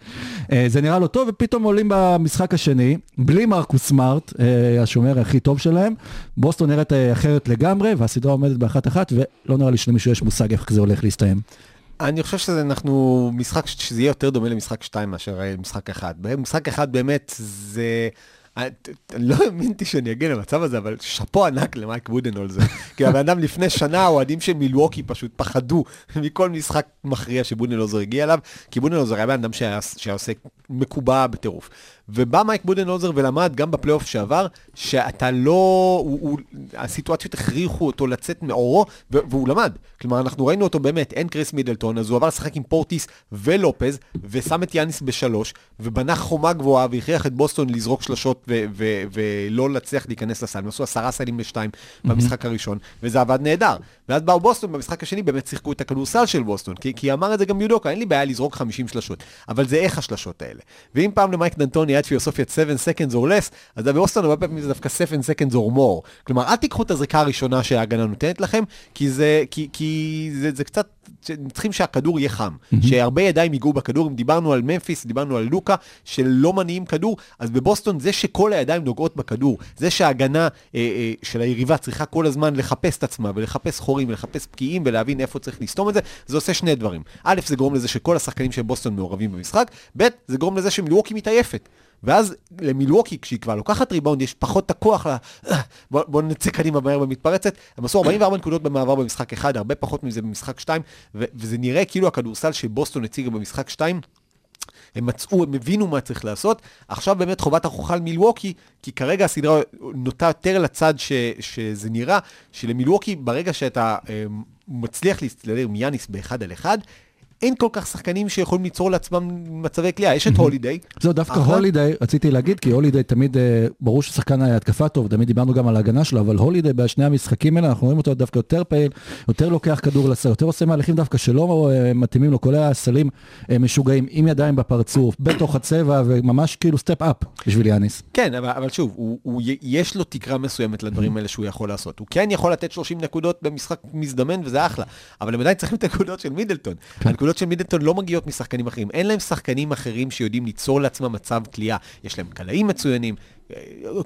Speaker 3: אה, זה נראה לו טוב, ופתאום עולים במשחק השני, בלי מרקוס סמארט, אה, השומר הכי טוב שלהם. בוסטון נראית אחרת לגמרי, והסדרה עומדת באחת אחת, ולא נראה לי שלמישהו יש מושג איך זה הולך להסתיים.
Speaker 4: אני חושב שאנחנו משחק שזה יהיה יותר דומה למשחק 2 מאשר משחק 1. במשחק 1 באמת זה... אני לא האמינתי שאני אגיע למצב הזה, אבל שאפו ענק למייק בודנולזר. כי הבן אדם לפני שנה, האוהדים של מילווקי פשוט פחדו מכל משחק מכריע שבודנולזר הגיע אליו, כי בודנולזר היה בן אדם שהיה עושה מקובע בטירוף. ובא מייק בודנולזר ולמד גם בפלייאוף שעבר, שאתה לא, הוא, הוא, הסיטואציות הכריחו אותו לצאת מעורו, והוא למד. כלומר, אנחנו ראינו אותו באמת, אין קריס מידלטון, אז הוא עבר לשחק עם פורטיס ולופז, ושם את יאניס בשלוש, ובנה חומה גבוהה, והכריח את בוסטון לזרוק שלשות ו- ו- ולא להצליח להיכנס לסל. הם עשו עשרה סלים לשתיים mm-hmm. במשחק הראשון, וזה עבד נהדר. ואז באו בוסטון, במשחק השני באמת שיחקו את הכדורסל של בוסטון, כי, כי אמר את זה גם יודוקה, אין לי בעיה לזרוק 50 שלשות, אבל זה איך השלשות האלה. ואם פעם למייק דנטוני את פילוסופיית 7 seconds or less, אז בבוסטון הרבה פעמים זה דווקא 7 seconds or more. כלומר, אל תיקחו את הזריקה הראשונה שההגנה נותנת לכם, כי זה, כי, כי זה, זה קצת, צריכים שהכדור יהיה חם, mm-hmm. שהרבה ידיים ייגעו בכדור, אם דיברנו על ממפיס, דיברנו על לוקה, שלא מניעים כדור, אז בבוסטון זה שכל הידיים נוגעות בכדור, זה שההגנה אה, אה, של היריבה צריכה כל הזמן לחפש את עצמה, ולחפש חורים, ולחפש פקיעים, ולהבין איפה צריך לסתום את זה, זה עושה שני דברים. א', זה גורם לזה שכל השחקנים של בוסטון מעורבים במשחק, ב', זה גורם לזה שמילווקי מתעייפת. ואז למילווקי, כשהיא כבר לוקחת ריבאונד, יש פחות את הכוח ל... בוא, בוא נצא קדימה מהר במתפרצת. הם עשו 44 נקודות במעבר במשחק אחד, הרבה פחות מזה במשחק 2, ו- וזה נראה כאילו הכדורסל שבוסטון הציגה במשחק 2, הם מצאו, הם הבינו מה צריך לעשות. עכשיו באמת חובת ההוכחה על מילווקי, כי כרגע הסדרה נוטה יותר לצד ש, שזה נראה, שלמילווקי, ברגע שאתה אה, מצליח להסתדר עם יאניס באחד על אחד, אין כל כך שחקנים שיכולים ליצור לעצמם מצבי כליאה, יש את הולידיי.
Speaker 3: זהו, דווקא הולידיי, רציתי להגיד, כי הולידיי תמיד, אה, ברור ששחקן התקפה טוב, תמיד דיברנו גם על ההגנה שלו, אבל הולידיי בשני המשחקים האלה, אנחנו רואים אותו דווקא יותר פעיל, יותר לוקח כדור לסל, יותר עושה מהלכים דווקא שלא אה, מתאימים לו, כל הסלים אה, משוגעים, עם ידיים בפרצוף, בתוך הצבע, וממש כאילו סטפ אפ בשביל יאניס.
Speaker 4: כן, אבל, אבל שוב, הוא, הוא, יש לו תקרה מסוימת לדברים האלה שהוא יכול לעשות. הוא כן יכול לתת 30 נקודות במשחק מזדמן, וזה אחלה, אבל הם עדיין צריכים את הנקודות של מידלטון.
Speaker 3: כן.
Speaker 4: הנקודות של מידלטון לא מגיעות משחקנים אחרים. אין להם שחקנים אחרים שיודעים ליצור לעצמם מצב כליאה. יש להם קלעים מצוינים.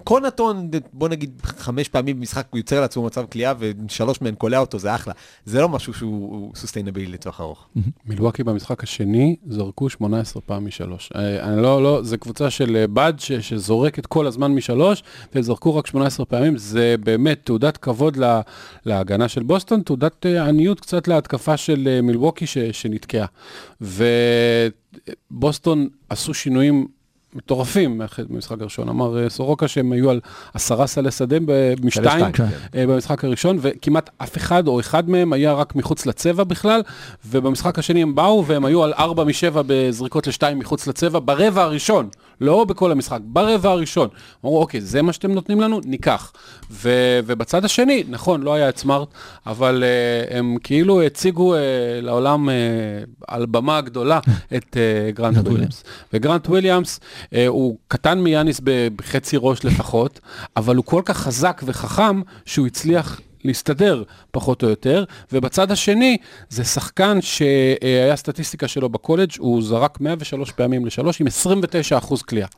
Speaker 4: קונטון, בוא נגיד חמש פעמים במשחק הוא יוצר לעצמו מצב כליאה ושלוש מהן קולע אותו, זה אחלה. זה לא משהו שהוא סוסטיינבילי לטווח ארוך.
Speaker 5: מילואקי במשחק השני זרקו 18 פעם משלוש. אה, אני לא, לא, זה קבוצה של אה, בד שזורקת כל הזמן משלוש, והם זרקו רק 18 פעמים, זה באמת תעודת כבוד לה, להגנה של בוסטון, תעודת אה, עניות קצת להתקפה של מילואקי ש, שנתקעה. ובוסטון עשו שינויים מטורפים במשחק הראשון. אמר אה, סורוקה שהם היו על עשרה סלי שדה משתיים
Speaker 3: כן.
Speaker 5: אה, במשחק הראשון, וכמעט אף אחד או אחד מהם היה רק מחוץ לצבע בכלל, ובמשחק השני הם באו והם היו על ארבע משבע בזריקות לשתיים מחוץ לצבע ברבע הראשון, לא בכל המשחק, ברבע הראשון. אמרו, אוקיי, זה מה שאתם נותנים לנו? ניקח. ו- ובצד השני, נכון, לא היה את סמארט, אבל uh, הם כאילו הציגו uh, לעולם uh, על במה הגדולה את uh, גרנט וויליאמס. וגרנט וויליאמס, uh, הוא קטן מיאניס בחצי ראש לפחות, אבל הוא כל כך חזק וחכם שהוא הצליח להסתדר פחות או יותר, ובצד השני זה שחקן שהיה סטטיסטיקה שלו בקולג', הוא זרק 103 פעמים לשלוש עם 29 אחוז קליעה.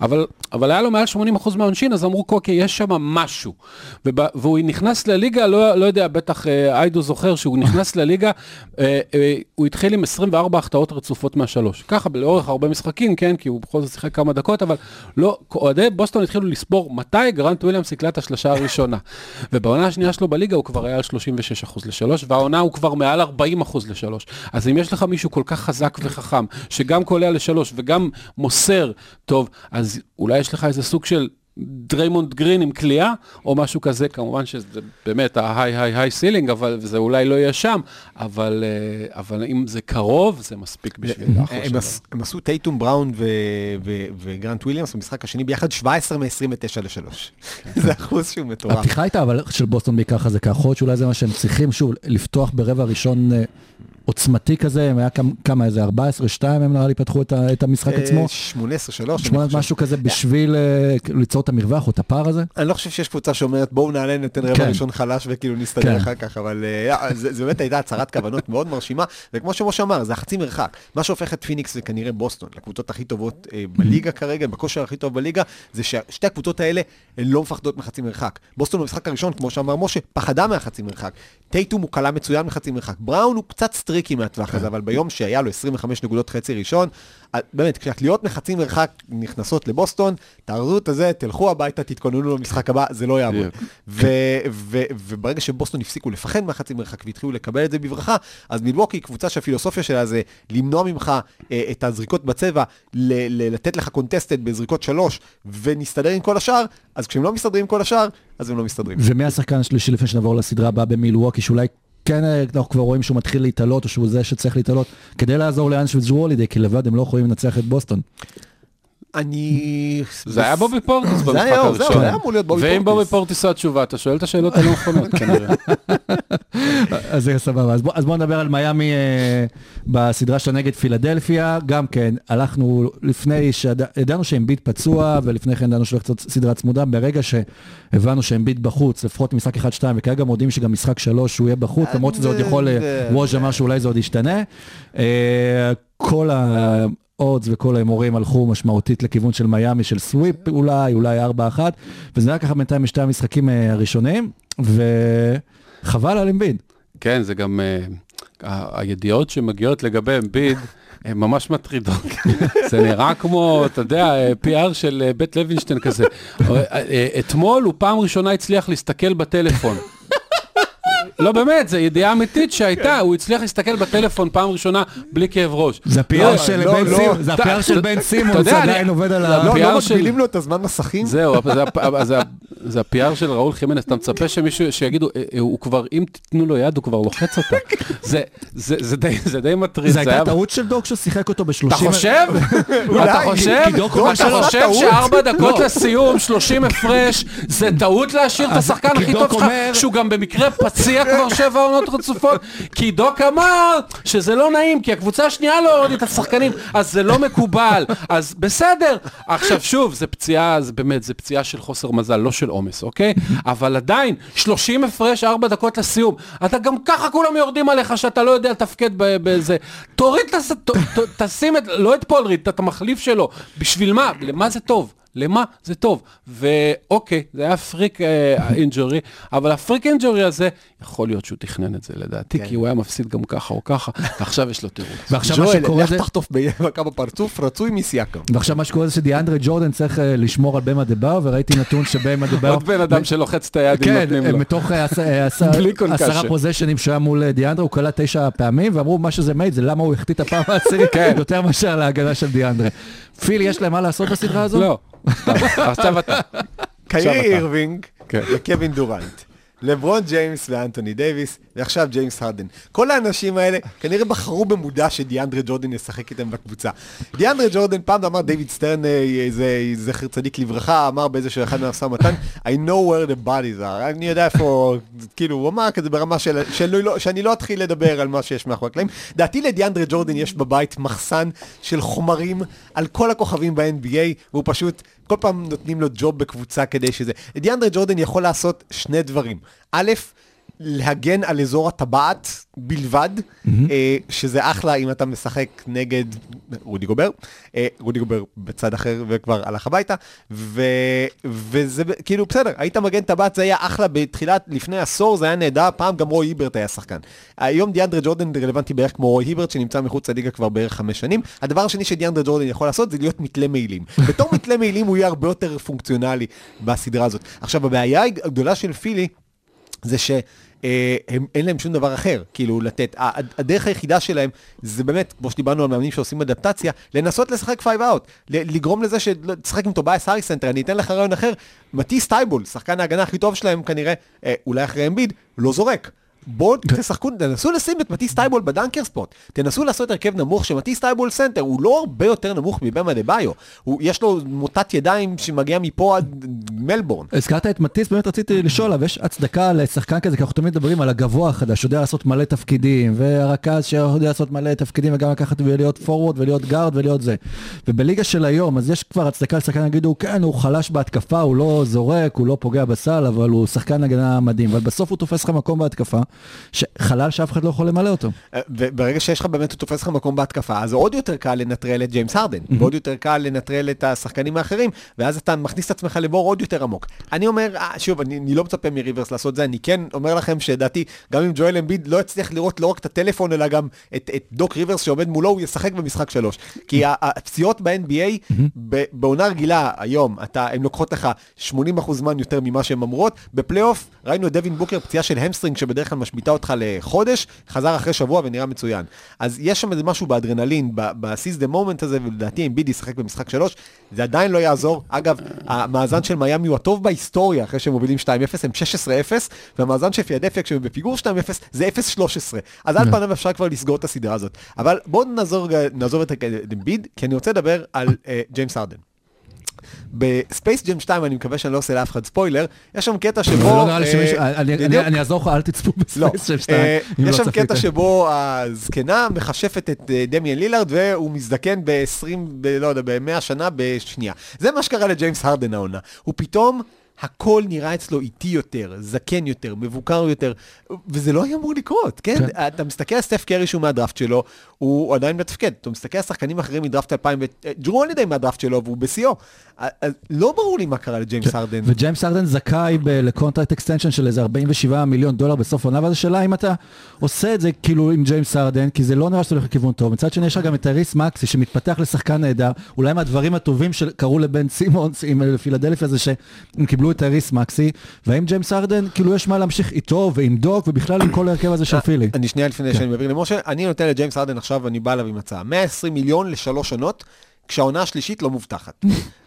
Speaker 5: אבל, אבל היה לו מעל 80 אחוז מהעונשין, אז אמרו, אוקיי, יש שם משהו. ובא, והוא נכנס לליגה, לא, לא יודע, בטח אה, איידו זוכר שהוא נכנס לליגה, אה, אה, הוא התחיל עם 24 החטאות רצופות מהשלוש. ככה, לאורך הרבה משחקים, כן, כי הוא בכל זאת שיחק כמה דקות, אבל לא, אוהדי בוסטון התחילו לספור מתי גרנט וויליאמס יקלע את השלושה הראשונה. ובעונה השנייה שלו בליגה הוא כבר היה על 36 אחוז לשלוש, והעונה הוא כבר מעל 40 אחוז לשלוש. אז אם יש לך מישהו כל כך חזק וחכם, שגם קולע לשלוש וגם מוסר טוב, אז אולי יש לך איזה סוג של דריימונד גרין עם קליעה, או משהו כזה, כמובן שזה באמת ה-high high high ceiling, אבל זה אולי לא יהיה שם, אבל, אה, אבל אם זה קרוב, זה מספיק בשביל
Speaker 4: הם
Speaker 5: שלו.
Speaker 4: הם עשו טייטום בראון ו- ו- וגרנט וויליאמס במשחק השני ביחד 17 מ-29 ל-3. זה אחוז שהוא מטורף.
Speaker 3: הפתיחה הייתה אבל של בוסטון בעיקר חזקה, יכול להיות שאולי זה מה שהם צריכים, שוב, לפתוח ברבע ראשון אה, עוצמתי כזה, הם היה כמה- איזה 14-2 הם נראה לי פתחו את את המשחק עצמו.
Speaker 4: 18-3.
Speaker 3: שמונה משהו כזה בשביל אה, ליצור את המרווח או את הפער הזה.
Speaker 4: אני לא חושב שיש קבוצה שאומרת בואו נעלה ניתן רבע
Speaker 3: כן.
Speaker 4: ראשון חלש וכאילו נסתדר
Speaker 3: כן.
Speaker 4: אחר כך, אבל אה, זה באמת הייתה הצהרת כוונות מאוד מרשימה, וכמו שמשה אמר, זה החצי מרחק. מה שהופך את פיניקס וכנראה בוסטון, לקבוצות הכי טובות אה, בליגה כרגע, בכושר הכי טוב בליגה, זה ששתי הקבוצות האלה הן לא מפחדות מחצי מרחק. בוסטון במשחק הראשון, כמו שאמר משה, פחדה מהחצי מרחק. טייטום הוא קלע מצוין מחצי מרחק. בראון הוא קצת streaky מהטווח הזה, אבל ביום שהיה לו 25 נקודות חצי ראשון, אה, באמת, כשהקליעות מחצי מרחק נכנסות לבוסטון, תארזו את הזה, תלכו הביתה, תתכוננו למשחק הבא, זה לא יעבוד. וברגע שבוסטון הפסיקו לפחד מהחצי מרחק והתחילו לקבל את זה בברכה, אז מילווקי, קבוצה שהפילוסופיה שלה זה למנוע ממך אה, את הזריקות בצבע, לתת לך קונטסטד בזריקות שלוש, ונסתדר עם כל השאר, אז כשהם לא מסתדרים עם כל השאר, אז הם לא מסתדרים.
Speaker 3: ומי השחקן השלישי לפני שנעבור לסדרה הבאה במילווקי, שאולי כן אנחנו כבר רואים שהוא מתחיל להתעלות, או שהוא זה שצריך להתעלות, כדי לעזור לאנש וג'וולידי, כי לבד הם לא יכולים לנצח את בוסטון.
Speaker 4: אני...
Speaker 5: זה היה בובי פורטיס
Speaker 4: זה
Speaker 5: במשחק הראשון.
Speaker 4: זהו, היה אמור להיות בובי
Speaker 5: ואם
Speaker 4: פורטיס.
Speaker 5: בובי פורטיס הוא התשובה, אתה שואל את השאלות הלא נכונות כנראה.
Speaker 3: אז זה סבבה. אז בואו בוא נדבר על מיאמי אה, בסדרה שלה נגד פילדלפיה. גם כן, הלכנו לפני שידענו שאמביט פצוע, ולפני כן ידענו שהולכת להיות סדרה צמודה. ברגע שהבנו שאמביט בחוץ, לפחות משחק 1-2, וכרגע מודיעים שגם משחק 3 הוא יהיה בחוץ, למרות שזה עוד יכול, אה,
Speaker 4: זה-
Speaker 3: ווז' אמר שאולי זה עוד ישתנה. אה, כל האודס וכל ההימורים הלכו משמעותית לכיוון של מיאמי, של סוויפ אולי, אולי 4-1, וזה היה ככה בינתיים בשתי המשחקים אה, הראשונים, וחבל על אמביד.
Speaker 5: כן, זה גם, אה, הידיעות שמגיעות לגבי אמביד, הן ממש מטרידות. זה נראה כמו, אתה יודע, אה, PR של בית לוינשטיין כזה. אתמול הוא פעם ראשונה הצליח להסתכל בטלפון. לא באמת, זו ידיעה אמיתית שהייתה, הוא הצליח להסתכל בטלפון פעם ראשונה בלי כאב ראש.
Speaker 3: זה
Speaker 4: לא,
Speaker 3: הפי.אר של
Speaker 4: לא,
Speaker 3: בן
Speaker 4: לא.
Speaker 3: סימון, זה הפי.אר של בן סימון, זה עדיין עובד על ה...
Speaker 4: לא, לא מגבילים לו את הזמן מסכים?
Speaker 5: זהו, זה הפ- אבל זה ה- זה ה-PR של ראול חימנס, אתה מצפה שמישהו, שיגידו, "אה, אה, הוא כבר, אם תיתנו לו יד, הוא כבר לוחץ אותה. זה- זה זה די- מטריד.
Speaker 3: זה הייתה טעות של דוק ששיחק אותו ב-30...
Speaker 5: אתה חושב? אתה חושב? אתה חושב? שארבע דקות
Speaker 3: לא.
Speaker 5: לסיום, 30 הפרש, זה טעות להשאיר את השחקן
Speaker 3: כי
Speaker 5: הכי טוב שלך, שהוא גם במקרה פציע כבר שבע עונות רצופות? כי דוק אמר שזה לא נעים, כי הקבוצה השנייה לא הורידה את השחקנים, אז זה לא מקובל. אז בסדר. עכשיו שוב, זה פציעה, זה באמת, זה פציעה של חוסר מזל, לא של עומס, אוקיי? אבל עדיין, 30 הפרש, ארבע דקות לסיום. אתה גם ככה כולם יורדים עליך שאתה לא יודע לתפקד ב- בזה. תוריד, תשים את, לא את פולריד, את המחליף שלו. בשביל מה? למה זה טוב? למה זה טוב? ואוקיי, זה היה פריק אינג'ורי, אבל הפריק אינג'ורי הזה, יכול להיות שהוא תכנן את זה לדעתי, כי הוא היה מפסיד גם ככה או ככה, ועכשיו יש לו תירוץ.
Speaker 3: ועכשיו מה
Speaker 4: ג'ואל,
Speaker 3: שקורה
Speaker 4: לך
Speaker 3: זה...
Speaker 4: תחטוף במכה בפרצוף, רצוי מסייקם.
Speaker 3: ועכשיו מה שקורה זה שדיאנדרה ג'ורדן צריך אה, לשמור על במה דבאו, וראיתי נתון שבמה דבאו...
Speaker 5: עוד בן אדם שלוחץ את היד אם
Speaker 3: כן,
Speaker 5: נותנים לו.
Speaker 3: מתוך אה, אה, עש-
Speaker 5: בלי קונקשן.
Speaker 3: עשרה פוזיישנים שהיה מול אה, דיאנדרה, הוא קלע תשע פעמים, ואמרו מה שזה מעיד זה למה הוא החטיא את הפעם העשירית,
Speaker 5: כן.
Speaker 3: יותר מאשר להגנה של דיאנדרה. פיל, יש להם מה לעשות בסדרה הזו?
Speaker 5: לא. עכשיו אתה.
Speaker 4: קיירי. אירווינג
Speaker 5: כן.
Speaker 4: וקווין דורנט. לברון ג'יימס ואנטוני דייוויס, ועכשיו ג'יימס הרדן. כל האנשים האלה כנראה בחרו במודע שדיאנדרה ג'ורדן ישחק איתם בקבוצה. דיאנדרה ג'ורדן, פעם אמר דיוויד סטרן, אה, זה זכר צדיק לברכה, אמר באיזשהו אחד מהמשא ומתן, I know where the bodies are, אני יודע איפה, כאילו, הוא אמר כזה ברמה של, של לא, שאני לא אתחיל לדבר על מה שיש מאחורי הקלעים. דעתי לדיאנדרה ג'ורדן יש בבית מחסן של חומרים על כל הכוכבים ב-NBA, והוא פשוט... כל פעם נותנים לו ג'וב בקבוצה כדי שזה... דיאנדרה ג'ורדן יכול לעשות שני דברים. א', להגן על אזור הטבעת בלבד, אה, שזה אחלה אם אתה משחק נגד רודי גובר. אה, רודי גובר בצד אחר וכבר הלך הביתה, ו, וזה כאילו בסדר, היית מגן טבעת, זה היה אחלה בתחילת, לפני עשור זה היה נהדר, פעם גם רוי היברט היה שחקן. היום דיאנדרה ג'ורדן רלוונטי בערך כמו רוי היברט שנמצא מחוץ לליגה כבר בערך חמש שנים. הדבר השני שדיאנדרה ג'ורדן יכול לעשות זה להיות מתלה מעילים. בתור מתלה מעילים הוא יהיה הרבה יותר פונקציונלי בסדרה הזאת. עכשיו הבעיה הגדולה של פילי זה אה, הם, אין להם שום דבר אחר, כאילו, לתת. הדרך היחידה שלהם זה באמת, כמו שדיברנו על מאמנים שעושים אדפטציה, לנסות לשחק five out. לגרום לזה שתשחק עם טובייס האריס סנטר, אני אתן לך רעיון אחר. מטיס טייבול, שחקן ההגנה הכי טוב שלהם כנראה, אה, אולי אחרי אמביד, לא זורק. בואו תשחקו, תנסו לשים את מטיס טייבול ב dunker spot. תנסו לעשות הרכב נמוך שמטיס טייבול סנטר, הוא לא הרבה יותר נמוך מבאם אדבאיו. יש לו מוטת ידיים שמגיעה מפה עד מלבורן.
Speaker 3: הזכרת את מטיס, באמת רציתי לשאול עליו, יש הצדקה לשחקן כזה, כי אנחנו תמיד מדברים על הגבוה החדש, שיודע לעשות מלא תפקידים, והרכז שיודע לעשות מלא תפקידים, וגם לקחת ולהיות פורוורד, ולהיות גארד, ולהיות זה. ובליגה של היום, אז יש כבר הצדקה לשחקן, יגידו, כן, הוא חלש בהתקפה, הוא לא זורק, הוא לא פוגע בסל, אבל הוא שחקן הגנה מדהים, אבל בסוף הוא תופס לך מקום בהתקפה, שחלל שאף אחד לא יכול למלא אותו.
Speaker 4: אה, וברגע שיש לך באמת, הוא תופס לך מקום בהתקפה, אז עוד יותר קל לנטרל את ג'יימס הרדן, ועוד יותר קל לנטרל את השחקנים האחרים, ואז אתה מכניס את עצמך לבור עוד יותר עמוק. אני אומר, אה, שוב, אני, אני לא מצפה מריברס לעשות זה, אני כן אומר לכם שלדעתי, גם אם ג'ואל אמביד לא יצליח לראות לא רק את הטלפון, אלא גם את, את דוק ריברס שעומד מולו, הוא ישחק במשחק שלוש. כי ה- הפציעות ב-NBA, ב- בעונה רגילה היום, אתה, הן לוקחות לך 80% זמן יותר ממה שהן אמורות. בפלייאוף, ראינו את דווין בוקר, פציעה של hamstring שבדרך כלל משביתה אותך לחודש, חזר אחרי שבוע ונראה מצוין. אז יש שם איזה משהו באדרנלין, ב-seize the moment הזה, ולדעתי אמביד ישחק במשחק שלוש, זה עדיין לא יעזור. אגב, המאזן של מיאמי הוא הטוב בהיסטוריה, אחרי שהם מובילים 2-0, הם 16-0, והמאזן של פילדלפיה כשהם בפיגור 2-0 זה 0-13. אז על פניו אפשר כבר לסגור את הסדרה הזאת. אבל בואו נעזוב את אמביד, כי אני רוצה לדבר על אה, ג'יימס הרדן. בספייס ג'ם 2, אני מקווה שאני לא עושה לאף אחד ספוילר, יש שם קטע שבו...
Speaker 3: לא
Speaker 4: אה,
Speaker 3: אני- אעזור לך, אל תצפו
Speaker 4: לא,
Speaker 3: בספייס של שתיים.
Speaker 4: אה,
Speaker 3: אם
Speaker 4: יש
Speaker 3: לא
Speaker 4: שם. קטע שבו הזקנה מכשפת את אה, דמיאן לילארד והוא מזדקן ב-20, לא יודע, ב-100 שנה בשנייה. זה מה שקרה לג'יימס הרדן העונה. הוא פתאום... הכל נראה אצלו איטי יותר, זקן יותר, מבוקר יותר, וזה לא היה אמור לקרות, כן?
Speaker 3: כן.
Speaker 4: אתה מסתכל על סטף קרי שהוא מהדראפט שלו, הוא עדיין מתפקד. אתה מסתכל על שחקנים אחרים מדראפט 2000, ו- אה, ג'רו הולידי מהדראפט שלו, והוא בשיאו. אה, אז לא ברור לי מה קרה לג'יימס הרדן.
Speaker 3: וג'יימס הרדן זכאי ל contract extension של איזה 47 מיליון דולר בסוף עונה, ואז השאלה אם אתה עושה את זה כאילו עם ג'יימס הרדן, כי זה לא נראה שאתה הולך לכיוון טוב. מצד שני יש לך גם את טייריס מקסי שמתפתח לשחקן נהדר, אולי מהדברים הטובים שקרו לבן סימונס עם פילדלפיה זה שהם קיבלו את טייריס מקסי, והאם ג'יימס הרדן, כאילו יש מה להמשיך איתו ועם דוק ובכלל עם כל ההרכב הזה של פילי.
Speaker 4: אני שנייה לפני
Speaker 3: כן.
Speaker 4: שאני מעביר למשה, אני נותן לג'יימס הרדן עכשיו, אני בא אליו עם הצעה. 120 מיליון לשלוש עונות, כשהעונה השלישית לא מובטחת.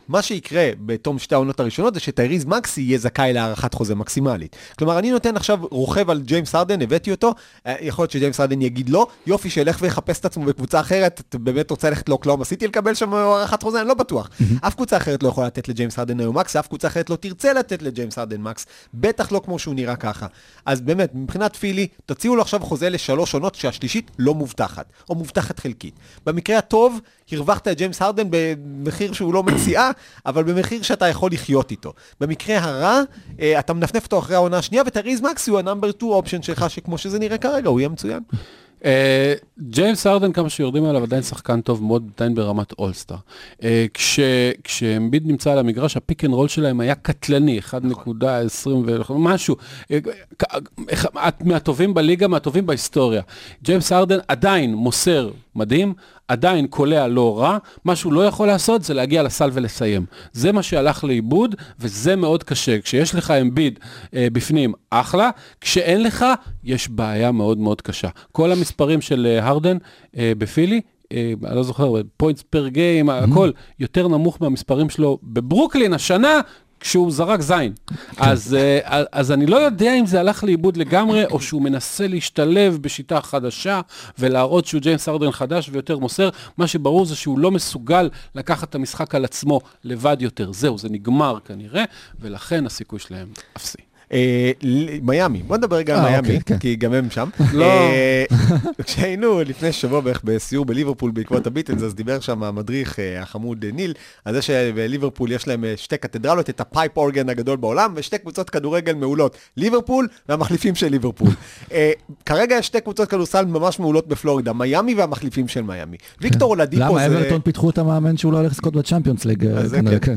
Speaker 4: מה שיקרה בתום שתי העונות הראשונות זה שטייריס מקסי יהיה זכאי להארכת חוזה מקסימלית. כלומר, אני נותן עכשיו רוכב על ג'יימס הרדן, הבאתי אותו, אה, יכול להיות שג'יימס הרדן יגיד לא, יופי, שילך ויחפש את עצמו בקבוצה אחרת, אתה באמת רוצה ללכת לאוקלהומה סיטי לקבל שם הארכת חוזה? אני לא בטוח. אף קבוצה אחרת לא יכולה לתת לג'יימס הרדן היום max, אף קבוצה אחרת לא תרצה לתת לג'יימס הרדן max, בטח לא כמו שהוא נראה ככה. אז באמת, מבחינת פילי, תציעו לו עכשיו חוזה לשלוש עונות שהשלישית לא מובטחת, או מובטחת חלקית. במקרה הטוב, הרווחת את ג'יימס הרדן במחיר שהוא לא מציאה, אבל במחיר שאתה יכול לחיות איתו. במקרה הרע, אה, אתה מנפנף אותו אחרי העונה השנייה, וטייריס מקסי הוא ה number 2 option שלך, שכמו שזה נראה כרגע, הוא יהיה מצוין.
Speaker 5: אה, ג'יימס הרדן, כמה שיורדים עליו, עדיין שחקן טוב מאוד, עדיין ברמת אולסטאר. אה, כש- כשאמביד נמצא על המגרש, ה pick and roll שלהם היה קטלני, 1.20 ומשהו. אה, כ- אחד מהטובים בליגה, מהטובים בהיסטוריה. ג'יימס הרדן עדיין מוסר מדהים, עדיין קולע לא רע, מה שהוא לא יכול לעשות זה להגיע לסל ולסיים. זה מה שהלך לאיבוד, וזה מאוד קשה. כשיש לך אמביד אה, בפנים, אחלה, כשאין לך, יש בעיה מאוד מאוד קשה. כל המספרים של אה, הרדן אה, בפילי, אה, אני לא זוכר, points per game, הכל יותר נמוך מהמספרים שלו בברוקלין השנה. כשהוא זרק זין. אז, אה, אז אני לא יודע אם זה הלך לאיבוד לגמרי, או שהוא מנסה להשתלב בשיטה חדשה, ולהראות שהוא ג'יימס ארדן חדש ויותר מוסר. מה שברור זה שהוא לא מסוגל לקחת את המשחק על עצמו לבד יותר. זהו, זה נגמר כנראה, ולכן הסיכוי שלהם אפסי.
Speaker 4: אה, מיאמי, בוא נדבר רגע על
Speaker 3: אה,
Speaker 4: מיאמי,
Speaker 3: אוקיי, כן.
Speaker 4: כי גם הם שם.
Speaker 5: לא.
Speaker 4: אה, כשהיינו לפני שבוע בערך בסיור בליברפול בעקבות הביטלס, אז דיבר שם המדריך החמוד ניל, על זה שבליברפול יש להם שתי קתדרלות, את ה pipe organ הגדול בעולם, ושתי קבוצות כדורגל מעולות, ליברפול והמחליפים של ליברפול. כרגע יש שתי קבוצות כדורסל ממש מעולות בפלורידה, מיאמי והמחליפים של מיאמי. ויקטור אולדיפו
Speaker 3: למה
Speaker 4: זה...
Speaker 3: אברטון פיתחו את המאמן שהוא לא הולך לזכות בצ'מפיונס ליג?
Speaker 4: כן.
Speaker 3: כן.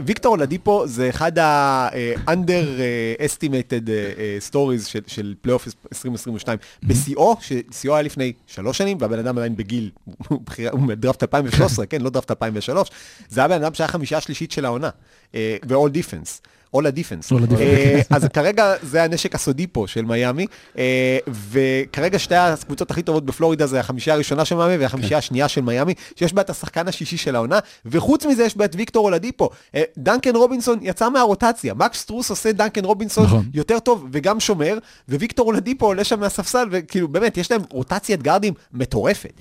Speaker 4: ויקטור אולדיפו זה אחד ה-under estimated אה, אה, stories של- של פלייאוף 2022 בשיאו, ששיאו היה לפני שלוש שנים, והבן אדם עדיין בגיל, הוא מדראפט 2013, כן, לא דראפט 2003, זה היה בן אדם שהיה חמישייה שלישית של העונה, ו-all defense.
Speaker 3: all defense.
Speaker 4: אה, אז כרגע זה הנשק הסודי פה של מיאמי, אה, וכרגע שתי הקבוצות הכי טובות בפלורידה זה החמישייה הראשונה של מיאמי והחמישייה השנייה של מיאמי, שיש בה את השחקן השישי של העונה, וחוץ מזה יש בה את ויקטור אולדיפו. אה, דנקן רובינסון יצא מהרוטציה, מקס סטרוס עושה דנקן רובינסון
Speaker 3: נכון.
Speaker 4: יותר טוב וגם שומר, וויקטור אולדיפו עולה שם מהספסל, וכאילו באמת, יש להם רוטציית גארדים מטורפת.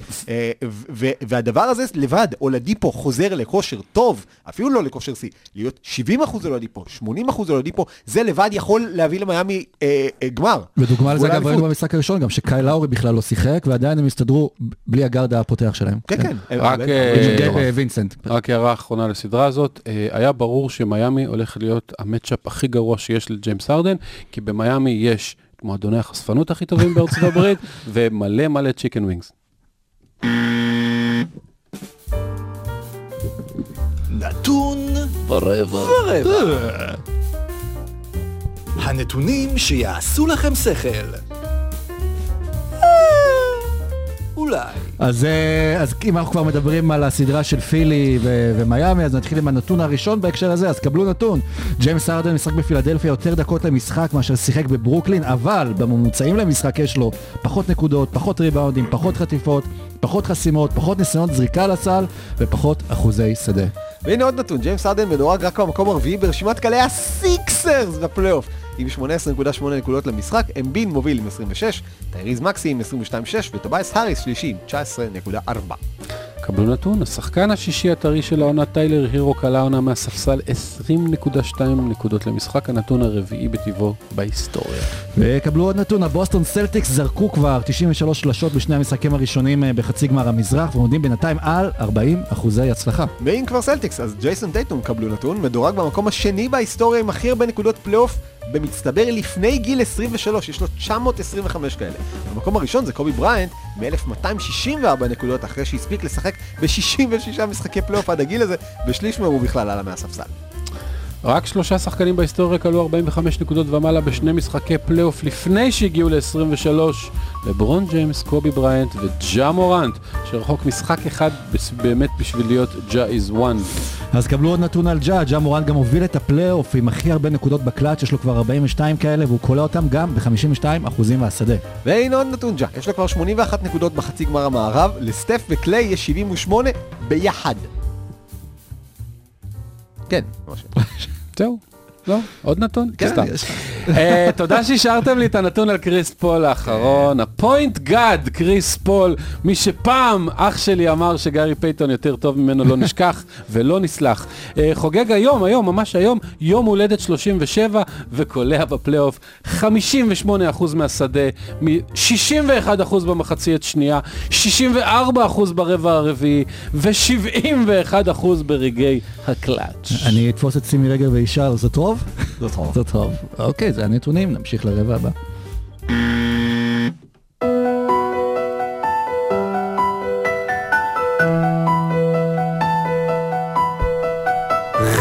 Speaker 4: והדבר הזה לבד, אולדיפו חוזר לכושר טוב, אפילו לא לכושר שיא, להיות 70% אולדיפו, 80% אולדיפו, זה לבד יכול להביא למיאמי אה, אה, גמר.
Speaker 3: ודוגמה לזה אגב ראינו. במשחק הראשון גם שקייל לאורי בכלל לא שיחק ועדיין הם הסתדרו בלי הגארד הפותח שלהם.
Speaker 4: כן, כן.
Speaker 5: רק,
Speaker 4: באמת.
Speaker 5: אה.
Speaker 3: אה, וינסנט.
Speaker 5: רק הערה אחרונה לסדרה הזאת, אה, היה ברור שמיאמי הולך להיות ה matchup הכי גרוע שיש לג'יימס הרדן, כי במיאמי יש את מועדוני החשפנות הכי טובים בארצות הברית, ומלא מלא chicken wings.
Speaker 6: נתון
Speaker 2: ברבע.
Speaker 6: ורבע. הנתונים שיעשו לכם שכל. אה, אולי.
Speaker 3: אז, אה, אז אם אנחנו כבר מדברים על הסדרה של פילי ו- ומיאמי, אז נתחיל עם הנתון הראשון בהקשר הזה, אז קבלו נתון. ג'יימס ארדן משחק בפילדלפיה יותר דקות למשחק מאשר שיחק בברוקלין, אבל בממוצעים למשחק יש לו פחות נקודות, פחות ריבאונדים, פחות חטיפות, פחות חסימות, פחות ניסיונות זריקה לסל ופחות אחוזי שדה.
Speaker 4: והנה עוד נתון, ג'יימס הרדן מדורג רק במקום הרביעי ברשימת קלעי הסיקסרס בפלייאוף. עם 18.8 נקודות למשחק, אמביד מוביל עם 26, טייריס מקסי עם 22.6 וטובייס האריס שלישי עם 19.4.
Speaker 5: קבלו נתון, השחקן השישי הטרי של העונה, טיילר הירו, קלע העונה מהספסל 20.2 נקודות למשחק, הנתון הרביעי בטיבו בהיסטוריה.
Speaker 3: וקבלו עוד נתון, הבוסטון סלטיקס זרקו כבר 93 שלשות בשני המשחקים הראשונים אה, בחצי גמר המזרח ועומדים בינתיים על 40 אחוזי הצלחה.
Speaker 4: ואם כבר סלטיקס, אז ג'ייסון טייטום קבלו נתון, מדורג במקום השני בהיסטוריה עם הכי הרבה נקודות פלייאוף במצטבר לפני גיל 23, יש לו 925 כאלה. במקום הראשון זה קובי בריינט, עם 1264 נקודות אחרי שהספיק לשחק ב-66 משחקי פלייאוף עד הגיל הזה, ושליש מהם הוא בכלל עלה מהספסל.
Speaker 5: רק שלושה שחקנים בהיסטוריה קלעו 45 נקודות ומעלה בשני משחקי פלייאוף לפני שהגיעו ל-23, לברון ג'יימס, קובי בריינט וג'ה מוראנט, שרחוק משחק אחד באמת בשביל להיות ג'ה is one.
Speaker 3: אז קבלו עוד נתון על ג'ה, ג'ה מוראנט גם הוביל את הפלייאוף עם הכי הרבה נקודות בקלאץ', יש לו כבר 42 כאלה והוא קולע אותם גם ב-52 אחוזים מהשדה.
Speaker 4: והנה עוד נתון ג'ה, יש לו כבר 81 נקודות בחצי גמר המערב, לסטף וקליי יש 78 ביחד. כן, ממש.
Speaker 5: זהו, לא, עוד נתון?
Speaker 3: כן,
Speaker 5: סתם.
Speaker 3: יש לך.
Speaker 5: אה, תודה שהשארתם לי את הנתון על קריס פול האחרון, ה point god קריס פול, מי שפעם אח שלי אמר שגארי פייטון יותר טוב ממנו לא נשכח ולא נסלח. אה, חוגג היום, היום, ממש היום, יום הולדת 37 וקולע בפלייאוף 58% מהשדה, ו-61% במחצית שנייה, 64% ברבע הרביעי ו-71% ברגעי הקלאץ'.
Speaker 3: אני אתפוס את סימי רגב ואישר, זה טוב? זה טוב. זה טוב. אוקיי, זה הנתונים, נמשיך לרבע הבא.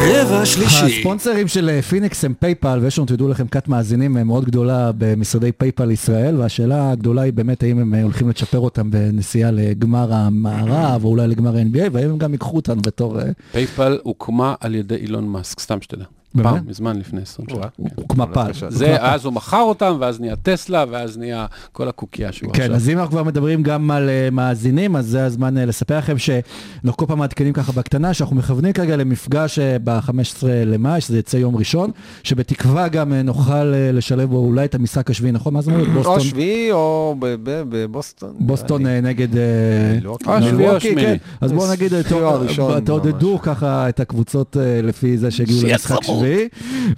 Speaker 6: רבע שלישי.
Speaker 3: הספונסרים של אה, פיניקס הם PayPal, ויש לנו, תדעו לכם, כת מאזינים אה, מאוד גדולה במשרדי PayPal ישראל, והשאלה הגדולה היא באמת האם הם אה, הולכים לצ'פר אותם בנסיעה לגמר המערב, או אולי לגמר ה-NBA, והאם הם גם ייקחו אותנו בתור... אה,
Speaker 5: PayPal הוקמה על ידי אילון מאסק, סתם שתדע.
Speaker 3: באמת?
Speaker 5: פעם, מזמן לפני 20 שנה. כן.
Speaker 3: הוקמה PayPal.
Speaker 5: זה, אז הוא מכר אותם, ואז נהיה טסלה, ואז נהיה כל הקוקו שהוא
Speaker 3: כן,
Speaker 5: עכשיו.
Speaker 3: אז אם אנחנו כבר מדברים גם על uh, מאזינים, אז זה הזמן uh, לספר לכם שאנחנו כל פעם מעדכנים ככה בקטנה, שאנחנו מכוונים כרגע למפגש uh, ב-15 למאי, שזה יצא יום ראשון, שבתקווה גם uh, נוכל uh, לשלב בו אולי את המשחק השביעי, נכון? מה זה אומר?
Speaker 4: או
Speaker 3: בוסטון,
Speaker 4: שביעי או ב- ב- בבוסטון.
Speaker 3: בוסטון נגד.
Speaker 5: אה, שביעי או שמיני.
Speaker 3: כן. אז בואו נגיד, תעודדו ככה את הקבוצות לפי זה שהגיעו למשחק שביעי.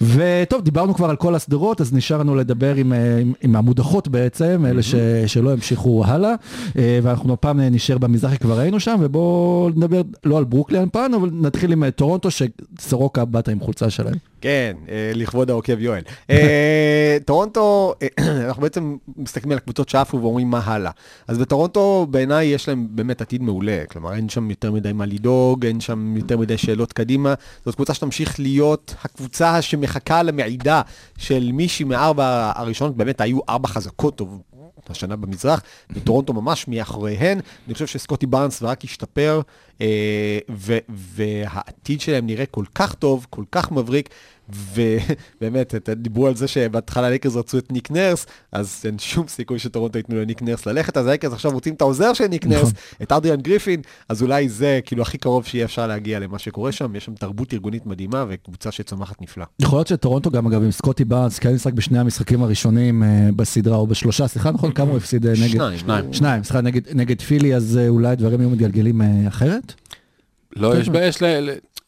Speaker 3: וטוב, דיברנו כבר על כל הסדרות, אז נשאר לנו לדבר עם, אה, עם, עם המודחות בעצם, אלה ש, שלא המשיכו הלאה, אה, ואנחנו הפעם נשאר במזרחי, כבר היינו שם, ובואו נדבר לא על ברוקלין פעם, אבל נתחיל עם אה, טורונטו, שסורוקה בא עם חולצה שלהם.
Speaker 4: כן, אה, לכבוד העוקב יואל. אה, טורונטו, אה, אנחנו בעצם מסתכלים על הקבוצות שעפו ואומרים מה הלאה. אז בטורונטו בעיניי יש להם באמת עתיד מעולה, כלומר אין שם יותר מדי מה לדאוג, אין שם יותר מדי שאלות קדימה. זאת קבוצה שתמשיך להיות הקבוצה שמחכה למעידה של מישהי מארבע הראשונות, באמת היו ארבע חזקות טוב. השנה במזרח, וטורונטו ממש מאחוריהן. אני חושב שסקוטי בארנס רק השתפר, אה, ו- והעתיד שלהם נראה כל כך טוב, כל כך מבריק, ובאמת, דיברו על זה שבהתחלה לייקרס רצו את ניק נרס, אז אין שום סיכוי שטורונטו ייתנו לניק נרס ללכת, אז לייקרס עכשיו רוצים את העוזר של ניק נרס,
Speaker 3: נכון.
Speaker 4: את אדריאן גריפין, אז אולי זה כאילו הכי קרוב שיהיה אפשר להגיע למה שקורה שם, יש שם תרבות ארגונית מדהימה וקבוצה שצומחת נפלא.
Speaker 3: יכול להיות שטורונטו גם אגב עם סקוטי בארנס, כן משחק בשני המשחקים הראשונים אה, בסדרה או בשלושה, סליחה נכון כמה הוא הפסיד אה, נגד?
Speaker 4: שניים.
Speaker 5: שניים.
Speaker 3: שניים, סליחה נגד, נגד פילי, אז אה, אולי דברים היו מתגלגלים אחרת?
Speaker 5: לא, יש בעיה, יש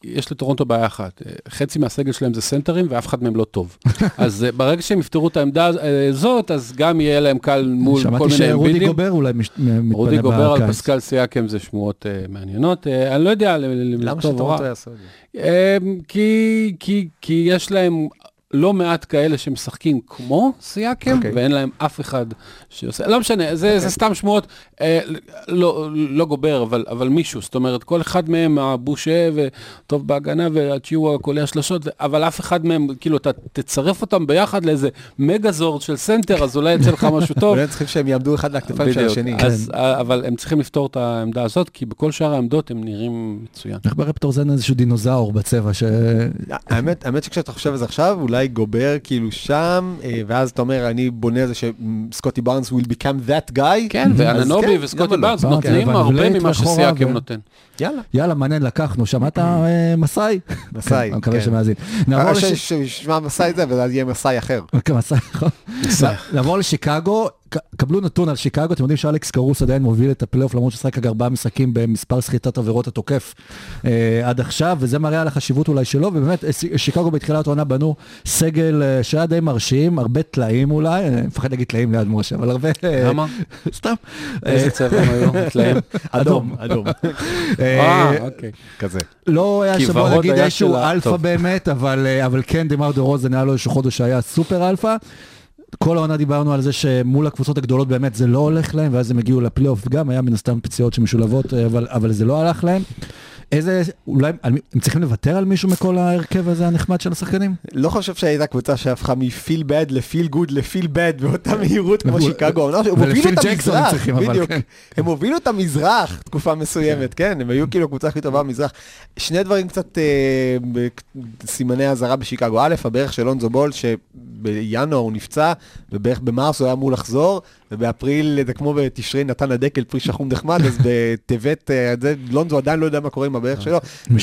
Speaker 5: יש לטורונטו בעיה אחת, אה, חצי מהסגל שלהם זה סנטרים ואף אחד מהם לא טוב. אז אה, ברגע שהם יפתרו את העמדה אה, הזאת, אז גם יהיה להם קל מול כל מיני, שמעתי
Speaker 3: שרודי
Speaker 5: אמבידים.
Speaker 3: גובר אולי מש- מתפנה
Speaker 5: רודי גובר על
Speaker 3: בקיץ.
Speaker 5: פסקל סייקם זה שמועות אה, מעניינות, אה, אני לא יודע,
Speaker 4: למה
Speaker 5: טוב או רע.
Speaker 4: שטורונטו יעשו את זה?
Speaker 5: כי, כי, כי יש להם לא מעט כאלה שמשחקים כמו סייקם,
Speaker 4: אוקיי.
Speaker 5: ואין להם אף אחד שעושה, לא משנה, זה, זה סתם שמועות, אה, לא, לא גובר, אבל, אבל מישהו, זאת אומרת, כל אחד מהם, הבושה וטוב בהגנה, והצ'יואה קולע שלשות, ו- אבל אף אחד מהם, כאילו, אתה תצרף אותם ביחד לאיזה מגזורד של סנטר, אז אולי יצא לך משהו טוב.
Speaker 4: אולי צריכים שהם יעמדו אחד לכתפיים של. השני.
Speaker 5: אז, אבל הם צריכים לפתור את העמדה הזאת, כי בכל שאר העמדות הם נראים מצוין.
Speaker 3: איך בראפטורס אין איזשהו דינוזאור בצבע ש...
Speaker 4: האמת, האמת שכשאתה חושב על זה עכשיו, אולי גובר כאילו שם, אה, ואז אתה אומר, אני בונה זה שסקוטי בארנס will become that guy.
Speaker 5: כן, ואנונובי
Speaker 4: כן,
Speaker 5: וסקוטי
Speaker 4: לא?
Speaker 5: בארנס
Speaker 3: בארנס,
Speaker 5: נותנים הרבה ממה
Speaker 3: ו-
Speaker 5: נותן.
Speaker 4: יאללה.
Speaker 3: יאללה, מעניין, לקחנו. שמעת אה, מסאי?
Speaker 4: מסאי,
Speaker 3: אני מקווה
Speaker 4: כן.
Speaker 3: שמאזין. נעבור
Speaker 4: אה,
Speaker 3: לש-
Speaker 4: ש- שישמע מסאי זה, ואז יהיה מסאי אחר.
Speaker 3: אוקיי, מסאי, נכון. נעבור לשיקגו, קבלו נתון על שיקגו, אתם יודעים שאלכס קרוס עדיין מוביל את הפלייאוף למרות ששחק רק ארבעה משחקים במספר סחיטת עבירות התוקף אה, עד עכשיו, וזה מראה על החשיבות אולי שלו, ובאמת אה, שיקגו בתחילת העונה בנו סגל אה, שהיה די מרשים, הרבה טלאים אולי, אני מפחד להגיד טלאים ליד משה, אבל הרבה... אה,
Speaker 5: למה?
Speaker 3: סתם.
Speaker 5: איזה צבע הם היו? טלאים?
Speaker 4: אדום, אדום.
Speaker 3: אה,
Speaker 5: אה, אוקיי.
Speaker 4: כזה.
Speaker 3: לא היה שבוע
Speaker 5: היה
Speaker 3: איזשהו אלפא. באמת, אבל, אה, אבל כן דמאר דה רוזן היה לו איזשהו חודש שהיה סופר אלפא. כל העונה דיברנו על זה שמול הקבוצות הגדולות באמת זה לא הולך להם, ואז הם הגיעו לפלייאוף, גם היה מן הסתם פציעות שמשולבות, אה, אבל, אבל זה לא הלך להם. איזה, אולי, הם צריכים לוותר על מישהו מכל ההרכב הזה הנחמד של השחקנים?
Speaker 4: לא חושב שהייתה קבוצה שהפכה מ-feel bad ל-feel good ל-feel bad באותה מהירות כמו שיקגו. הם
Speaker 3: ולפיל
Speaker 4: הובילו את
Speaker 3: ג'קסון הם
Speaker 4: המזרח,
Speaker 3: צריכים, אבל
Speaker 4: בדיוק.
Speaker 3: כן.
Speaker 4: הם הובילו את המזרח תקופה מסוימת, כן, הם היו כאילו הקבוצה הכי טובה במזרח. שני דברים קצת אה, סימני אזהרה בשיקגו. א', הברך של אונזו בול, שבינואר הוא נפצע, ובערך במרס הוא היה אמור לחזור, ובאפריל זה כמו בתשרי נתן הדקל פרי שחום נחמד, אז בטבת, אה, לונזו עדיין לא יודע מה קורה עם הברך שלו.
Speaker 3: מי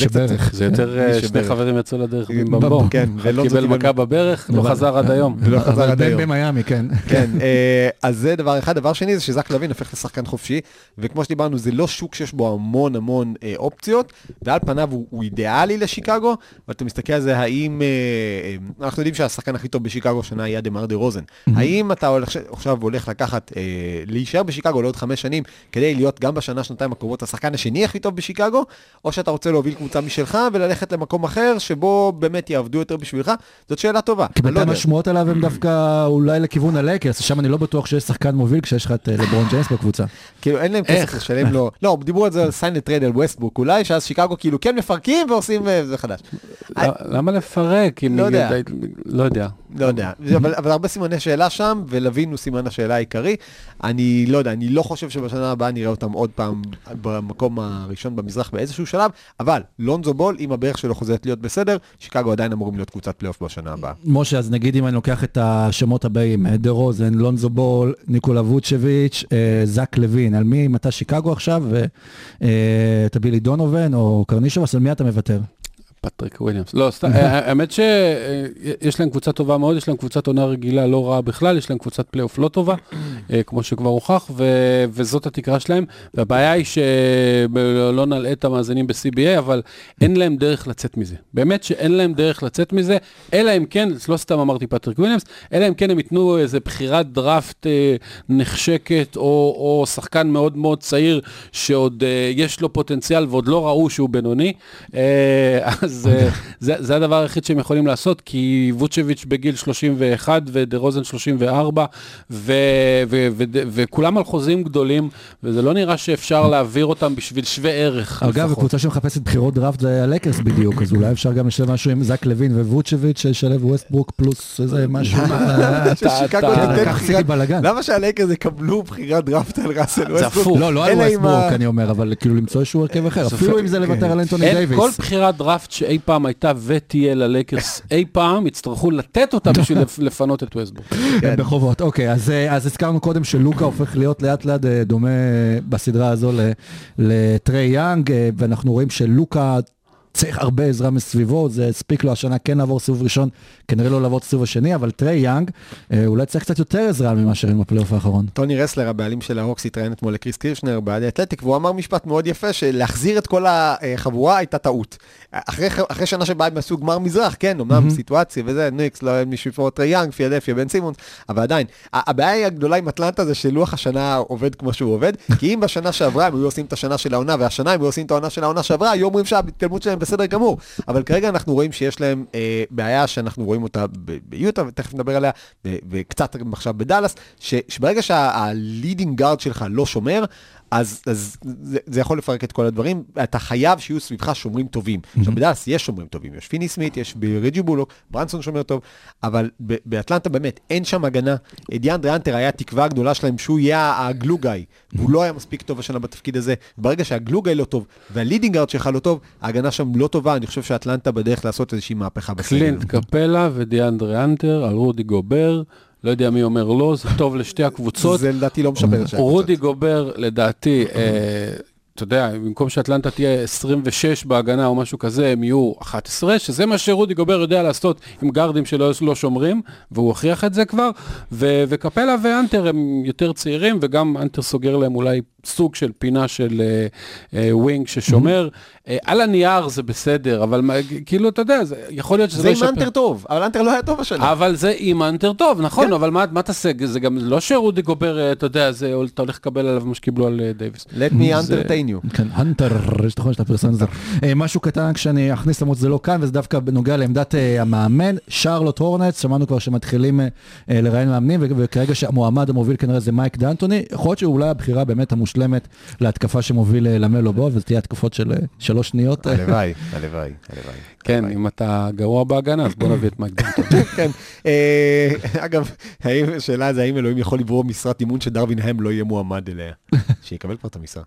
Speaker 4: זה
Speaker 5: יותר אה, שני. חברים יצאו לדרך
Speaker 4: במבום. כן,
Speaker 5: אחד
Speaker 4: ולונזו
Speaker 5: קיבל מכה בברך, לא
Speaker 3: אבל-
Speaker 5: חזר עד היום.
Speaker 4: ולא חזר
Speaker 3: אבל
Speaker 4: עד היום.
Speaker 3: במיאמי, כן.
Speaker 4: כן, אה, אז זה דבר אחד. דבר שני זה שזק לוין הופך לשחקן חופשי, וכמו שדיברנו, זה לא שוק שיש בו המון המון אה, אופציות, ועל פניו הוא, אידיאלי לשיקגו, ואתה מסתכל על זה, האם, אה, אה, אנחנו יודעים שהשחקן הכי טוב בשיקגו השנה היה דמאר דה רוזן. האם אתה עכשיו הולך לקחת, אה, להישאר בשיקגו לעוד חמש שנים, כדי להיות גם בשנה, שנתיים הקרובות השחקן השני הכי טוב בשיקגו, או שאתה רוצה להוביל קבוצה משלך וללכת למקום אחר, שבו באמת יעבדו יותר בשבילך? זאת שאלה טובה.
Speaker 3: כי
Speaker 4: לא
Speaker 3: בינתיים. השמועות עליו הם דווקא אולי לכיוון הלייקרס, שם אני לא בטוח שיש שחקן מוביל כשיש לך את אה, לברון ג'יימס בקבוצה.
Speaker 4: כאילו אין להם כסף לשלם לו, לא, דיברו על זה על sign and trade על ווסטברוק אולי, שאז שיקגו כאילו כן מפרקים ועושים אה, זה חדש.
Speaker 5: למה- לפרק?
Speaker 4: לא יודע.
Speaker 5: לא יודע.
Speaker 4: לא יודע, אבל, אבל הרבה סימני שאלה שם, ולווין הוא סימן השאלה העיקרי. אני לא יודע, אני לא חושב שבשנה הבאה נראה אותם עוד פעם במקום הראשון במזרח באיזשהו שלב, אבל לונזו בול, אם הברך שלו חוזרת להיות בסדר, שיקגו עדיין אמורים להיות קבוצת פלייאוף בשנה הבאה.
Speaker 3: משה, אז נגיד אם אני לוקח את השמות הבאים, אה, דה רוזן, לונזו בול, ניקולה ווצ'ביץ', אה, זק לוין, על מי, אם אתה שיקגו עכשיו, ותביא לי דונובן או קרנישובאס, על מי אתה מוותר?
Speaker 5: פטריק וויליאמס. לא, סתם, אה, האמת שיש להם קבוצת טובה מאוד, יש להם קבוצת עונה רגילה לא רעה בכלל, יש להם קבוצת פלייאוף לא טובה, אה, כמו שכבר הוכח, וזאת התקרה שלהם. והבעיה היא שלא נלאה את המאזינים ב-CBA, אבל אין להם דרך לצאת מזה. באמת שאין להם דרך לצאת מזה, אלא אם כן, לא סתם אמרתי פטריק וויליאמס, אלא אם כן הם ייתנו איזה בחירת דראפט אה, נחשקת, או, שחקן מאוד מאוד צעיר, שעוד אה, יש לו פוטנציאל ועוד לא ראו שהוא בינוני. אה, אז אה, זה, זה הדבר היחיד שהם יכולים לעשות, כי ווצ'ביץ' בגיל 31 ודה רוזן 34, ו, ו, ו, ו, וכולם על חוזים גדולים, וזה לא נראה שאפשר להעביר אותם בשביל שווה ערך
Speaker 3: אגב,
Speaker 5: לפחות.
Speaker 3: הקבוצה שמחפשת בחירות דראפט זה הלקרס בדיוק, אז אולי אפשר גם לשלב משהו עם זק לוין וווצ'ביץ', שישלב ווסטברוק פלוס איזה משהו. אה, בלאגן.
Speaker 4: למה שהלייקרס יקבלו בחירת דראפט על ראסל
Speaker 5: זה? הפוך.
Speaker 3: לא, לא על ווסטברוק אני אומר, אבל כאילו למצוא איזשהו הרכב אחר,
Speaker 5: זה
Speaker 3: אפילו אם זה
Speaker 4: כן.
Speaker 3: לוותר על אנטוני דייוויס.
Speaker 5: כל בחירת דראפט שאי פעם הייתה ותהיה ללייקרס אי פעם, יצטרכו לתת אותה בשביל לפ- לפנות את ווסטברוק.
Speaker 3: כן, בחובות. אוקיי, אז, אה, אז הזכרנו קודם שלוקה הופך להיות לאט לאט אה, דומה בסדרה הזו לטרי יאנג, אה, ואנחנו רואים שלוקה צריך הרבה עזרה מסביבו, זה הספיק לו השנה כן לעבור סיבוב ראשון, כנראה לא לעבור את הסיבוב השני, אבל טרי יאנג אה, אולי צריך קצת יותר עזרה ממה שראינו בפלייאוף האחרון.
Speaker 4: טוני רסלר, הבעלים של ההוקס, התראיין אתמול לקריס קירשנר מה-The Athletic, והוא אמר משפט מאוד יפה, שלהחזיר את כל החבורה הייתה טעות. אחרי, אחרי שנה שבה הם עשו גמר מזרח, כן, אמנם סיטואציה וזה, ניקס, לא היה מישהו פה טרי יאנג, פילדלפיה, בן סימונס, אבל עדיין, הבעיה הגדולה עם אטלנטה זה שלא כל שנה עובד כמו שהוא עובד, כי אם בשנה שעברה הם היו עושים את השנה של העונה, והשנה הם היו עושים את העונה של העונה שעברה, היו אומרים שההתקדמות שלהם בסדר גמור. אבל כרגע אנחנו רואים שיש להם אה, בעיה שאנחנו רואים אותה ביוטה, ותכף נדבר עליה, וקצת עכשיו בדאלאס, שברגע שה leading guard שלך לא שומר, אז, אז זה, זה יכול לפרק את כל הדברים, אתה חייב שיהיו סביבך שומרים טובים. עכשיו בדאלאס יש שומרים טובים, יש פיני סמית', יש רג'י בולוק, ברנסון שומר טוב, אבל ב- באטלנטה באמת אין שם הגנה. דיאנדרה האנטר היה התקווה הגדולה שלהם שהוא יהיה ה glue guy, והוא לא היה מספיק טוב השנה בתפקיד הזה. ברגע שה glue guy לא טוב, וה leading guard שלך לא טוב, ההגנה שם לא טובה, אני חושב שאטלנטה בדרך לעשות איזושהי מהפכה בסגל.
Speaker 5: קלינט קפלה ודיאנדרה אנטר על רודי גובר, לא יודע מי אומר לא, זה טוב לשתי הקבוצות.
Speaker 4: זה לדעתי לא משפר את
Speaker 5: רודי גובר, לדעתי, אה, אתה יודע, במקום שאטלנטה תהיה 26 בהגנה או משהו כזה, הם יהיו 11, שזה מה שרודי גובר יודע לעשות עם גארדים שלא לא שומרים, והוא הוכיח את זה כבר, ו- וקפלה ואנטר הם יותר צעירים, וגם אנטר סוגר להם אולי סוג של פינה של אה, אה, wing ששומר. אה, על הנייר זה בסדר, אבל כאילו, אתה יודע, זה, יכול להיות שזה
Speaker 4: זה
Speaker 5: לא
Speaker 4: עם. האנטר טוב, אבל האנטר לא היה טוב השנה.
Speaker 5: אבל זה עם האנטר טוב, נכון,
Speaker 4: כן.
Speaker 5: אבל מה, מה תעשה? זה גם לא שרודי גובר, אה, אתה יודע, זה, אתה הולך לקבל עליו מה שקיבלו על דייוויס.
Speaker 4: let me entertain you.
Speaker 3: כן, הנטר, יש נכון שאתה פרסם את זה. משהו קטן שאני אכניס למרות שזה לא כאן, וזה דווקא בנוגע לעמדת אה, המאמן, שרלוט הורנטס, שמענו כבר שמתחילים אה, אה, לראיין מאמנים, וכרגע שהמועמד המוביל כנראה זה מייק דנטוני, יכול להיות שאולי הבחירה באמת המושלמת להתקפה שמוביל למלו בו, וזה תהיה התקפות של שלוש שניות.
Speaker 4: הלוואי, הלוואי, הלוואי.
Speaker 5: כן, אם אתה גרוע בהגנה, אז בוא נביא את מייק דנטון.
Speaker 4: כן. אגב, האם- השאלה זה האם אלוהים יכול לברוא משרת אימון שדרווין הם לא יהיה מועמד אליה. שיקבל כבר את המשרה.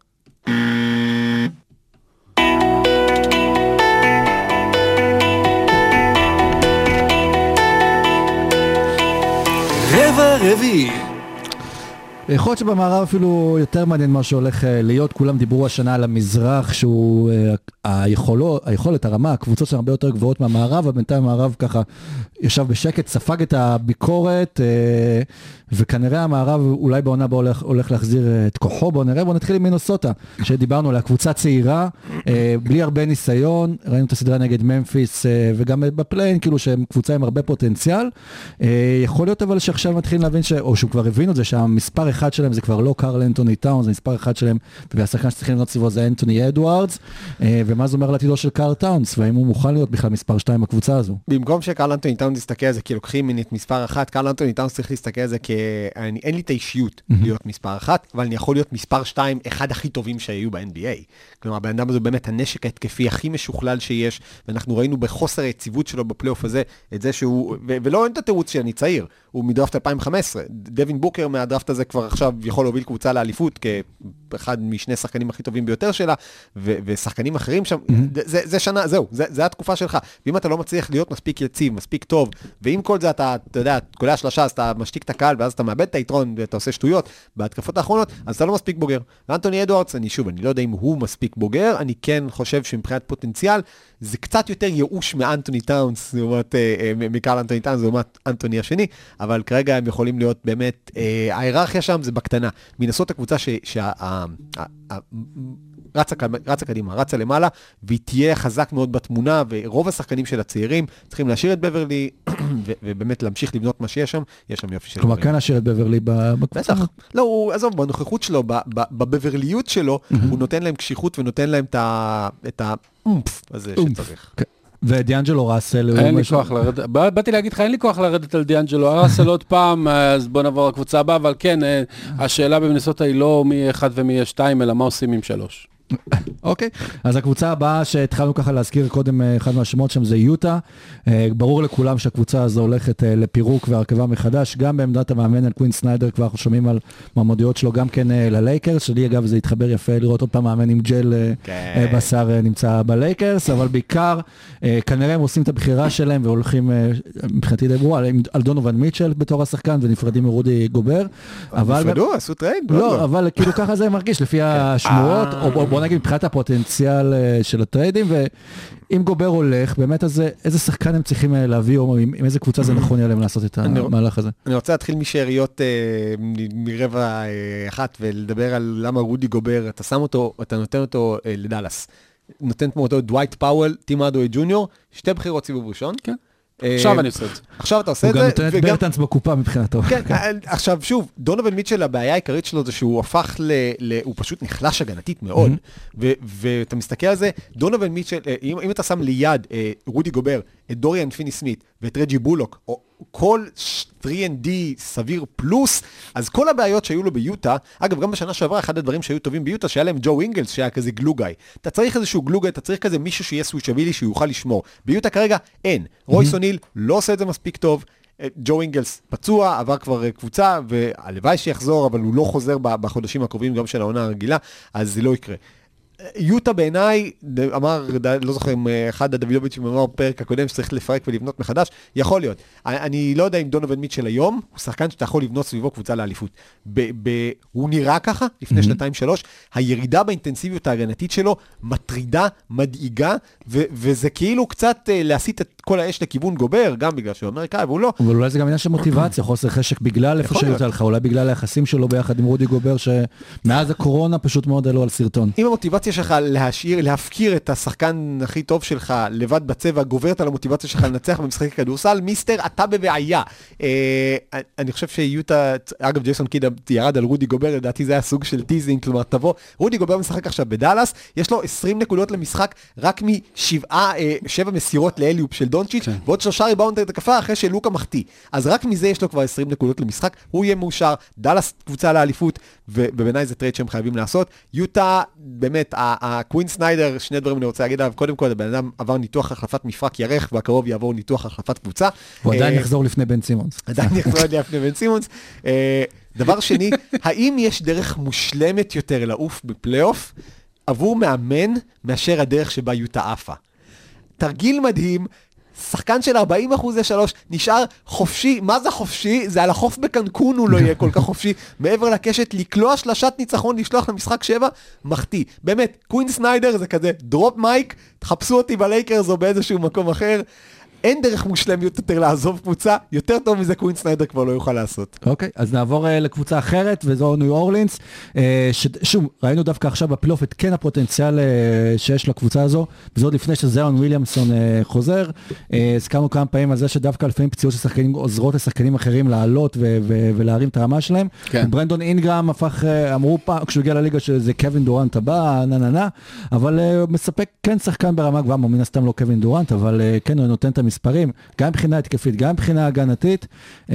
Speaker 3: יכול להיות שבמערב אפילו יותר מעניין מה שהולך אה, להיות, כולם דיברו השנה על המזרח, שהוא אה, היכולו, היכולת, הרמה, הקבוצות שלנו הרבה יותר גבוהות מהמערב, אבל בינתיים המערב ככה ישב בשקט, ספג את הביקורת, אה, וכנראה המערב אולי בעונה הבאה הולך, הולך להחזיר את כוחו, בואו נראה, בואו נתחיל עם מינוסוטה, שדיברנו עליה, קבוצה צעירה, אה, בלי הרבה ניסיון, ראינו את הסדרה נגד ממפיס, אה, וגם בפליין, כאילו שהם קבוצה עם הרבה פוטנציאל. יכול להיות אבל שעכשיו מתחילים להבין, ש... או שכבר הבינו את זה, שהמספר אחד שלהם זה כבר לא קארל אנטוני טאונס, זה מספר אחד שלהם, והשחקן שצריכים לבנות סביבו זה אנטוני אדוארדס, ומה זה אומר על עתידו של קארל טאונס, והאם הוא מוכן להיות בכלל מספר שתיים בקבוצה הזו.
Speaker 4: במקום שקרל אנטוני טאונס יסתכל על זה כי לוקחים ממני את מספר אחת, קרל אנטוני טאונס צריך להסתכל על זה כי אני, אין לי את האישיות להיות מספר אחת, אבל אני יכול להיות מספר שתיים, אחד הכי טובים שהיו ב-NBA. כלומר, הבן אדם הזה באמת הנשק ההתקפי הכי משוכלל שיש, ואנחנו ראינו בחוסר היציבות שלו בפלייאוף הזה, את זה שהוא, ו- ולא אין את התירוץ שאני צעיר, הוא מדראפט 2015. דווין בוקר מהדראפט הזה כבר עכשיו יכול להוביל קבוצה לאליפות כאחד משני שחקנים הכי טובים ביותר שלה, ו- ושחקנים אחרים שם, זה, זה, זה שנה, זהו, זה, זה התקופה שלך. ואם אתה לא מצליח להיות מספיק יציב, מספיק טוב, ועם כל זה אתה, אתה יודע, קולע שלושה, אז אתה משתיק את הקהל, ואז אתה מאבד את היתרון, ואתה עושה שטויות בהתקפות האחרונות, אז אתה לא מספיק בוגר. ואנטוני אדוארדס, אני שוב, אני לא יודע אם הוא מספיק בוגר, אני כן חושב שמבחינת פוטנציאל, זה קצת יותר ייאוש מאנטוני טאונס, לעומת, אה, אה, מקהל אנטוני טאונס, לעומת אנטוני השני, אבל כרגע הם יכולים להיות באמת, אה, ההיררכיה שם זה בקטנה. מנסות הקבוצה ש... שה, ה, ה, ה, רצה, רצה קדימה, רצה למעלה, והיא תהיה חזק מאוד בתמונה, ורוב השחקנים של הצעירים צריכים להשאיר את בברלי, ו- ובאמת להמשיך לבנות מה שיש שם, יש שם יופי של...
Speaker 3: כלומר. כן להשאיר את בברלי ב- בקבוצה.
Speaker 4: בטח. לא, הוא, עזוב, בנוכחות שלו, ב- ב- בבברליות שלו, הוא נותן להם קשיחות ונותן להם את ה- את האומפף הזה. שצריך.
Speaker 3: כן. ודיאנג'לו ראסל, הוא
Speaker 5: אין לי
Speaker 3: משהו-
Speaker 5: כוח לרדת, בא- באתי להגיד לך, אין לי כוח לרדת על דיאנג'לו ארסל עוד פעם, אז בוא נעבור לקבוצה הבאה, אבל כן, אה, השאלה במינסוטה היא לא מי אחד ומי יהיה שתיים, אלא מה עושים עם שלוש.
Speaker 3: אוקיי, אז הקבוצה הבאה שהתחלנו ככה להזכיר קודם, אה, אחד מהשמות שם זה יוטה. אה, ברור לכולם שהקבוצה הזו הולכת אה, לפירוק והרכבה מחדש, גם בעמדת המאמן על קווין סניידר, כבר אנחנו שומעים על מועמדויות שלו גם כן ללייקרס, שלי אגב זה התחבר יפה לראות עוד פעם מאמן עם ג'ל אה,
Speaker 4: כן.
Speaker 3: בשיער נמצא בלייקרס, אבל בעיקר אה, כנראה הם עושים את הבחירה שלהם והולכים, מבחינתי דיברו על, על דונובן מיטשל בתור השחקן ונפרדים מרודי גובר. אבל-
Speaker 4: נפרדו, עשו טרייד?
Speaker 3: לא, אבל כאילו ככה זה מרגיש לפי השמועות,
Speaker 4: אה.
Speaker 3: או בוא- נגיד מבחינת הפוטנציאל אה, של הטריידים, ואם גובר הולך, באמת אז איזה שחקן הם צריכים אה, להביא, או עם עם איזה קבוצה זה נכון יהיה להם לעשות את המהלך הזה.
Speaker 4: אני רוצה להתחיל משאריות אה, מרבע אה, אחת ולדבר על למה רודי גובר, אתה שם אותו, אתה נותן אותו אה, לדאלאס. נותן כמו אותו דווייט פאוול, טים הארדווי ג'וניור, שתי בחירות סיבוב ראשון.
Speaker 5: כן.
Speaker 4: אה,
Speaker 5: עכשיו אני עושה את זה.
Speaker 4: עכשיו אתה עושה
Speaker 3: הוא
Speaker 4: את
Speaker 3: גם
Speaker 4: זה,
Speaker 3: נותן את ברטנס בקופה מבחינתו.
Speaker 4: כן, אה, עכשיו שוב, דונובן מיטשל, הבעיה העיקרית שלו זה שהוא הפך ל... הוא פשוט נחלש הגנתית מאוד. ו- ואתה מסתכל על זה, דונובן מיטשל, אה, אם, אם אתה שם ליד אה, רודי גובר, את דוריאן פיני סמית ואת רג'י בולוק, או כל 3ND סביר פלוס, אז כל הבעיות שהיו לו ביוטה, אגב, גם בשנה שעברה, אחד הדברים שהיו טובים ביוטה, שהיה להם ג'ו אינגלס, שהיה כזה glue guy. אתה צריך איזשהו glue guy, אתה צריך כזה מישהו שיהיה switchable, שיוכל לשמור. ביוטה כרגע אין. רויס אוניל לא עושה את זה מספיק טוב. אה, ג'ו אינגלס פצוע, עבר כבר אה, קבוצה, והלוואי שיחזור, אבל הוא לא חוזר בחודשים הקרובים גם של העונה הרגילה, אז זה לא יקרה. יוטה בעיניי, אמר, לא זוכר אם אה, אחד הדוידוביצ'ים אמר בפרק הקודם שצריך לפרק ולבנות מחדש, יכול להיות. אני, לא יודע אם דונובל מיטשל היום, הוא שחקן שאתה יכול לבנות סביבו קבוצה לאליפות. ב- ב- הוא נראה ככה לפני שנתיים-שלוש, הירידה באינטנסיביות ההגנתית שלו מטרידה, מדאיגה, ו- וזה כאילו קצת אה, להסיט את כל האש לכיוון גובר, גם בגלל שהוא אמריקאי, והוא לא.
Speaker 3: אבל אולי זה גם עניין של מוטיבציה, חוסר חשק בגלל איפה. שיוצא לך, אולי בגלל היחסים שלו ביחד עם רודי גובר, שמאז הקורונה פשוט מאוד עלו על סרטון.
Speaker 4: אם המוטיבציה שלך להשאיר, להפקיר את השחקן הכי טוב שלך לבד בצבע, גוברת על המוטיבציה שלך לנצח במשחקי כדורסל, mister, אתה בבעיה. אה, אני חושב שיוטה, אגב, ג'ייסון קיד ירד על רודי גובר, לדעתי זה היה סוג של teasing, כלומר, תבוא, רודי גובר משחק עכשיו בדאלאס, יש לו 20 נקודות למשחק, רק משבעה, אה, שבע מסירות לאליופ של דונצ'יץ', ועוד שלושה ריבאונד התקפה אחרי שלוקה מחטיא. אז רק מזה יש לו כבר 20 נקודות למשחק, הוא יהיה מאושר, דאלאס קבוצה לאליפות, ובעיניי זה טרייד שהם חייבים לעשות. יוטה, באמת, הקווין סניידר, שני דברים אני רוצה להגיד עליו, קודם כל, הבן אדם עבר ניתוח החלפת מפרק ירך, ובקרוב יעבור ניתוח החלפת קבוצה.
Speaker 3: הוא עדיין
Speaker 4: אה,
Speaker 3: יחזור לפני בן סימונס.
Speaker 4: עדיין יחזור לפני בן סימונס. אה, דבר שני, האם יש דרך מושלמת יותר לעוף בפלייאוף עבור מאמן מאשר הדרך שבה יוטה עפה? תרגיל מדהים. שחקן של 40 אחוזי שלוש נשאר חופשי, מה זה חופשי? זה על החוף בקנקון הוא לא יהיה כל כך חופשי, מעבר לקשת, לקלוע שלשת ניצחון, לשלוח למשחק שבע, מחטיא. באמת, קווין סניידר זה כזה drop mic, תחפשו אותי בלייקרס או באיזשהו מקום אחר. אין דרך מושלמת יותר לעזוב קבוצה, יותר טוב מזה קווין סניידר כבר לא יוכל לעשות.
Speaker 3: אוקיי, אז נעבור אה, לקבוצה אחרת, וזו ניו אורלינס. אה, שוב, ראינו דווקא עכשיו בפלייאוף את כן הפוטנציאל אה, שיש לקבוצה הזו, וזה עוד לפני שזאיון וויליאמסון אה, חוזר. אה, הזכרנו כמה פעמים על זה שדווקא לפעמים פציעות של שחקנים עוזרות לשחקנים אחרים לעלות ו- ו- ולהרים את הרמה שלהם.
Speaker 5: כן.
Speaker 3: ברנדון אינגרם הפך, אה, אמרו פעם, כשהוא הגיע לליגה שזה קווין דורנט הבא, נה נה נה, אבל uh, מספק כן שחקן ברמה גבוהה, מן הסתם לא קווין דורנט, אבל אה, כן הוא נותן את המספרים, גם מבחינה התקפית, גם מבחינה הגנתית. אה,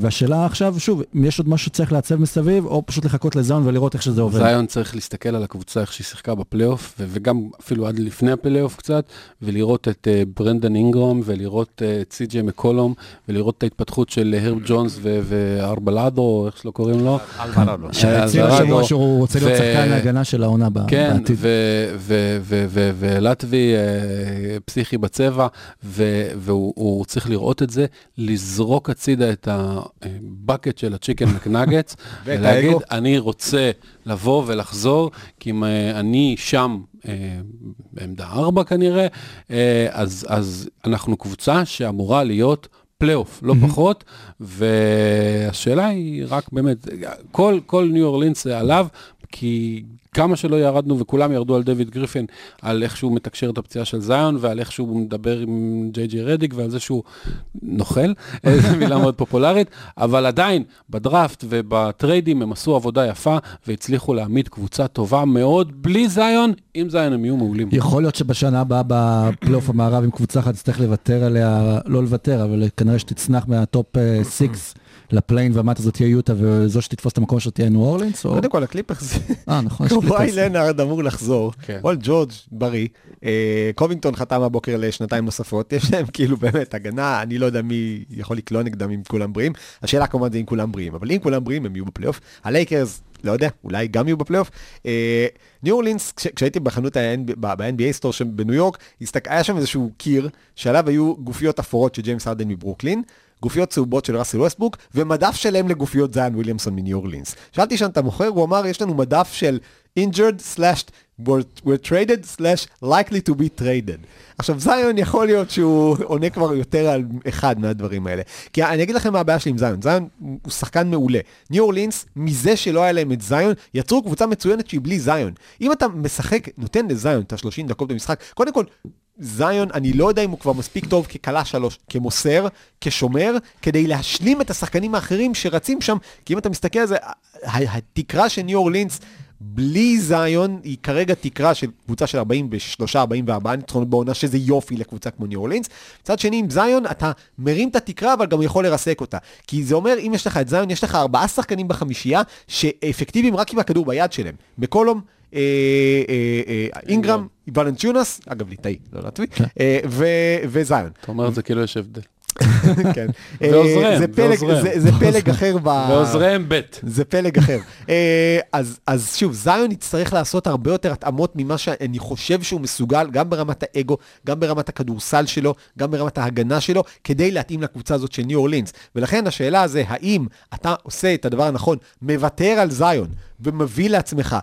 Speaker 3: והשאלה עכשיו, שוב, אם יש עוד משהו שצריך לעצב מסביב, או פשוט לחכות לזאיון ולראות איך שזה עובד.
Speaker 5: זיון צריך להסתכל על הקבוצה, איך שהיא שיחקה בפלייאוף, וגם אפילו עד לפני הפלייאוף קצת, ולראות את אה, ברנדן אינגרום, ולראות אה, את סי.ג'יי מקולום, ולראות את ההתפתחות של הרב ג'ונס ואלברדו, איך שלא קוראים לו.
Speaker 3: שהצהיר
Speaker 5: אלברדו.
Speaker 3: השבוע שהוא רוצה להיות שחקן ההגנה של העונה ב-
Speaker 5: כן,
Speaker 3: בעתיד.
Speaker 5: ו- ולטבי אה, פסיכי בצבע, והוא הוא צריך לראות את זה, לזרוק הצידה את הבקט של הצ'יקן מקנגטס,
Speaker 4: ואת
Speaker 5: ולהגיד. אני רוצה לבוא ולחזור, כי אם אה, אני שם, אה, בעמדה 4 כנראה, אה, אז, אז אנחנו קבוצה שאמורה להיות פלייאוף, לא פחות, והשאלה היא רק באמת, כל, כל ניו אורלינס עליו, כי כמה שלא ירדנו, וכולם ירדו על דויד גריפין, על איך שהוא מתקשר את הפציעה של זיון, ועל איך שהוא מדבר עם ג'יי ג'י רדיק, ועל זה שהוא נוכל, זו מילה מאוד פופולרית, אבל עדיין, בדראפט ובטריידים הם עשו עבודה יפה, והצליחו להעמיד קבוצה טובה מאוד, בלי זיון, עם זיון הם יהיו מעולים.
Speaker 3: יכול להיות שבשנה הבאה בפלייאוף המערב עם קבוצה אחת תצטרך לוותר עליה, לא לוותר, אבל כנראה שתצנח מהטופ 6 ל play-in ומטה זאת תהיה יוטה וזו שתתפוס את המקום שלו תהיה ניו אורלינס? או-
Speaker 4: קודם כל הקליפרס,
Speaker 3: אה, נכון, יש
Speaker 4: קוואי. לנארד אמור לחזור,
Speaker 5: כן.
Speaker 4: פול ג'ורג' בריא, אה, קובינגטון חתם הבוקר לשנתיים נוספות, יש להם כאילו באמת הגנה, אני לא יודע מי יכול לקלוע נגדם אם כולם בריאים, השאלה כמובן זה אם כולם בריאים, אבל אם כולם בריאים הם יהיו בפלייאוף, הלייקרס, לא יודע, אולי גם יהיו בפלייאוף. אה, ניו אורלינס, כש- כשהייתי בחנות ב-NBA store בניו יורק, הסתק- היה שם איזשהו קיר, שעליו היו גופיות אפורות של ג'יימס הרדן מברוקלין, גופיות צהובות של ראסל ווסטבוק, ומדף שלם לגופיות זיין וויליאמסון מניו אורלינס. שאלתי שם את המוכר, הוא אמר, יש לנו מדף של injured slash were, traded slash likely to be traded. עכשיו זיון יכול להיות שהוא עונה כבר יותר על אחד מהדברים האלה. כי אני אגיד לכם מה הבעיה שלי עם זיון, זיון הוא שחקן מעולה. ניו אורלינס, מזה שלא היה להם את זיון, יצרו קבוצה מצוינת שהיא בלי זיון. אם אתה משחק, נותן לזיון את ה-30 דקות במשחק, קודם כל, זיון, אני לא יודע אם הוא כבר מספיק טוב כקלה שלוש, כמוסר, כשומר, כדי להשלים את השחקנים האחרים שרצים שם, כי אם אתה מסתכל על זה, התקרה של ניו אורלינס בלי זיון היא כרגע תקרה של קבוצה של 43-44 ניצחונות בעונה, שזה יופי לקבוצה כמו ניו אורלינס. מצד שני, עם זיון אתה מרים את התקרה, אבל גם יכול לרסק אותה. כי זה אומר, אם יש לך את זיון, יש לך ארבעה שחקנים בחמישייה, שאפקטיביים רק עם הכדור ביד שלהם. אה, אינגרם, ולנטיונס, אגב ליטאי, לא אה, ו- וזיון.
Speaker 5: אתה אומר את זה כאילו יש הבדל.
Speaker 4: כן.
Speaker 5: ועוזריהם,
Speaker 4: אה, זה פלג-
Speaker 5: ועוזריהם.
Speaker 4: זה- פלג אחר ב...
Speaker 5: ועוזריהם ב'.
Speaker 4: זה פלג אחר. אה, אז, אז שוב, זיון יצטרך לעשות הרבה יותר התאמות ממה שאני חושב שהוא מסוגל, גם ברמת האגו, גם ברמת הכדורסל שלו, גם ברמת ההגנה שלו, כדי להתאים לקבוצה הזאת של ניו אורלינס. ולכן השאלה זה, האם אתה עושה את הדבר הנכון, מוותר על זיון ומביא לעצמך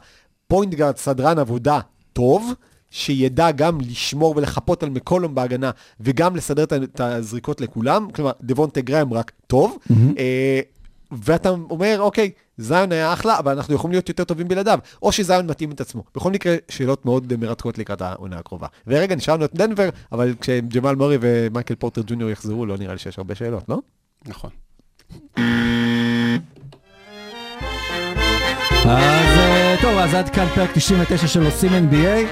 Speaker 4: point guard סדרן עבודה טוב, שידע גם לשמור ולחפות על מקולום בהגנה, וגם לסדר את הזריקות לכולם, כלומר, דבונטה גרהם רק טוב, אה, ואתה אומר, אוקיי, זיון היה אחלה, אבל אנחנו יכולים להיות יותר טובים בלעדיו, או שזיון מתאים את עצמו. בכל מקרה, שאלות מאוד מרתקות לקראת העונה הקרובה. ורגע, השארנו את דנבר, אבל כשג'מאל מורי ומייקל פורטר ג'וניור יחזרו, לא נראה לי שיש הרבה שאלות, לא?
Speaker 5: נכון.
Speaker 3: אז טוב, אז עד כאן פרק 99 של עושים NBA.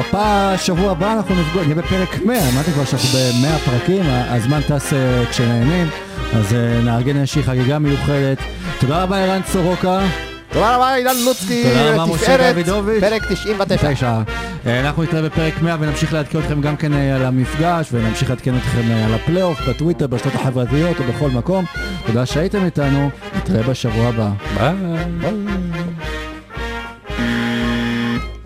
Speaker 3: בפעם השבוע הבא אנחנו נפגוש, נהיה בפרק 100, אמרתי כבר שאנחנו ב-100 פרקים, הזמן טס אה, כשנהנים, אז אה, נארגן איזושהי חגיגה מיוחדת. תודה רבה ערן סורוקה.
Speaker 4: תודה רבה, אילן לוצקי, לתפארת. פרק 99.
Speaker 3: תשע. אה, אנחנו נתראה בפרק 100 ונמשיך לעדכן אתכם גם כן על המפגש ונמשיך לעדכן אתכם על הפלייאוף, בטוויטר, ברשתות החברתיות ובכל מקום. תודה שהייתם איתנו, נתראה בשבוע הבא.
Speaker 5: ביי.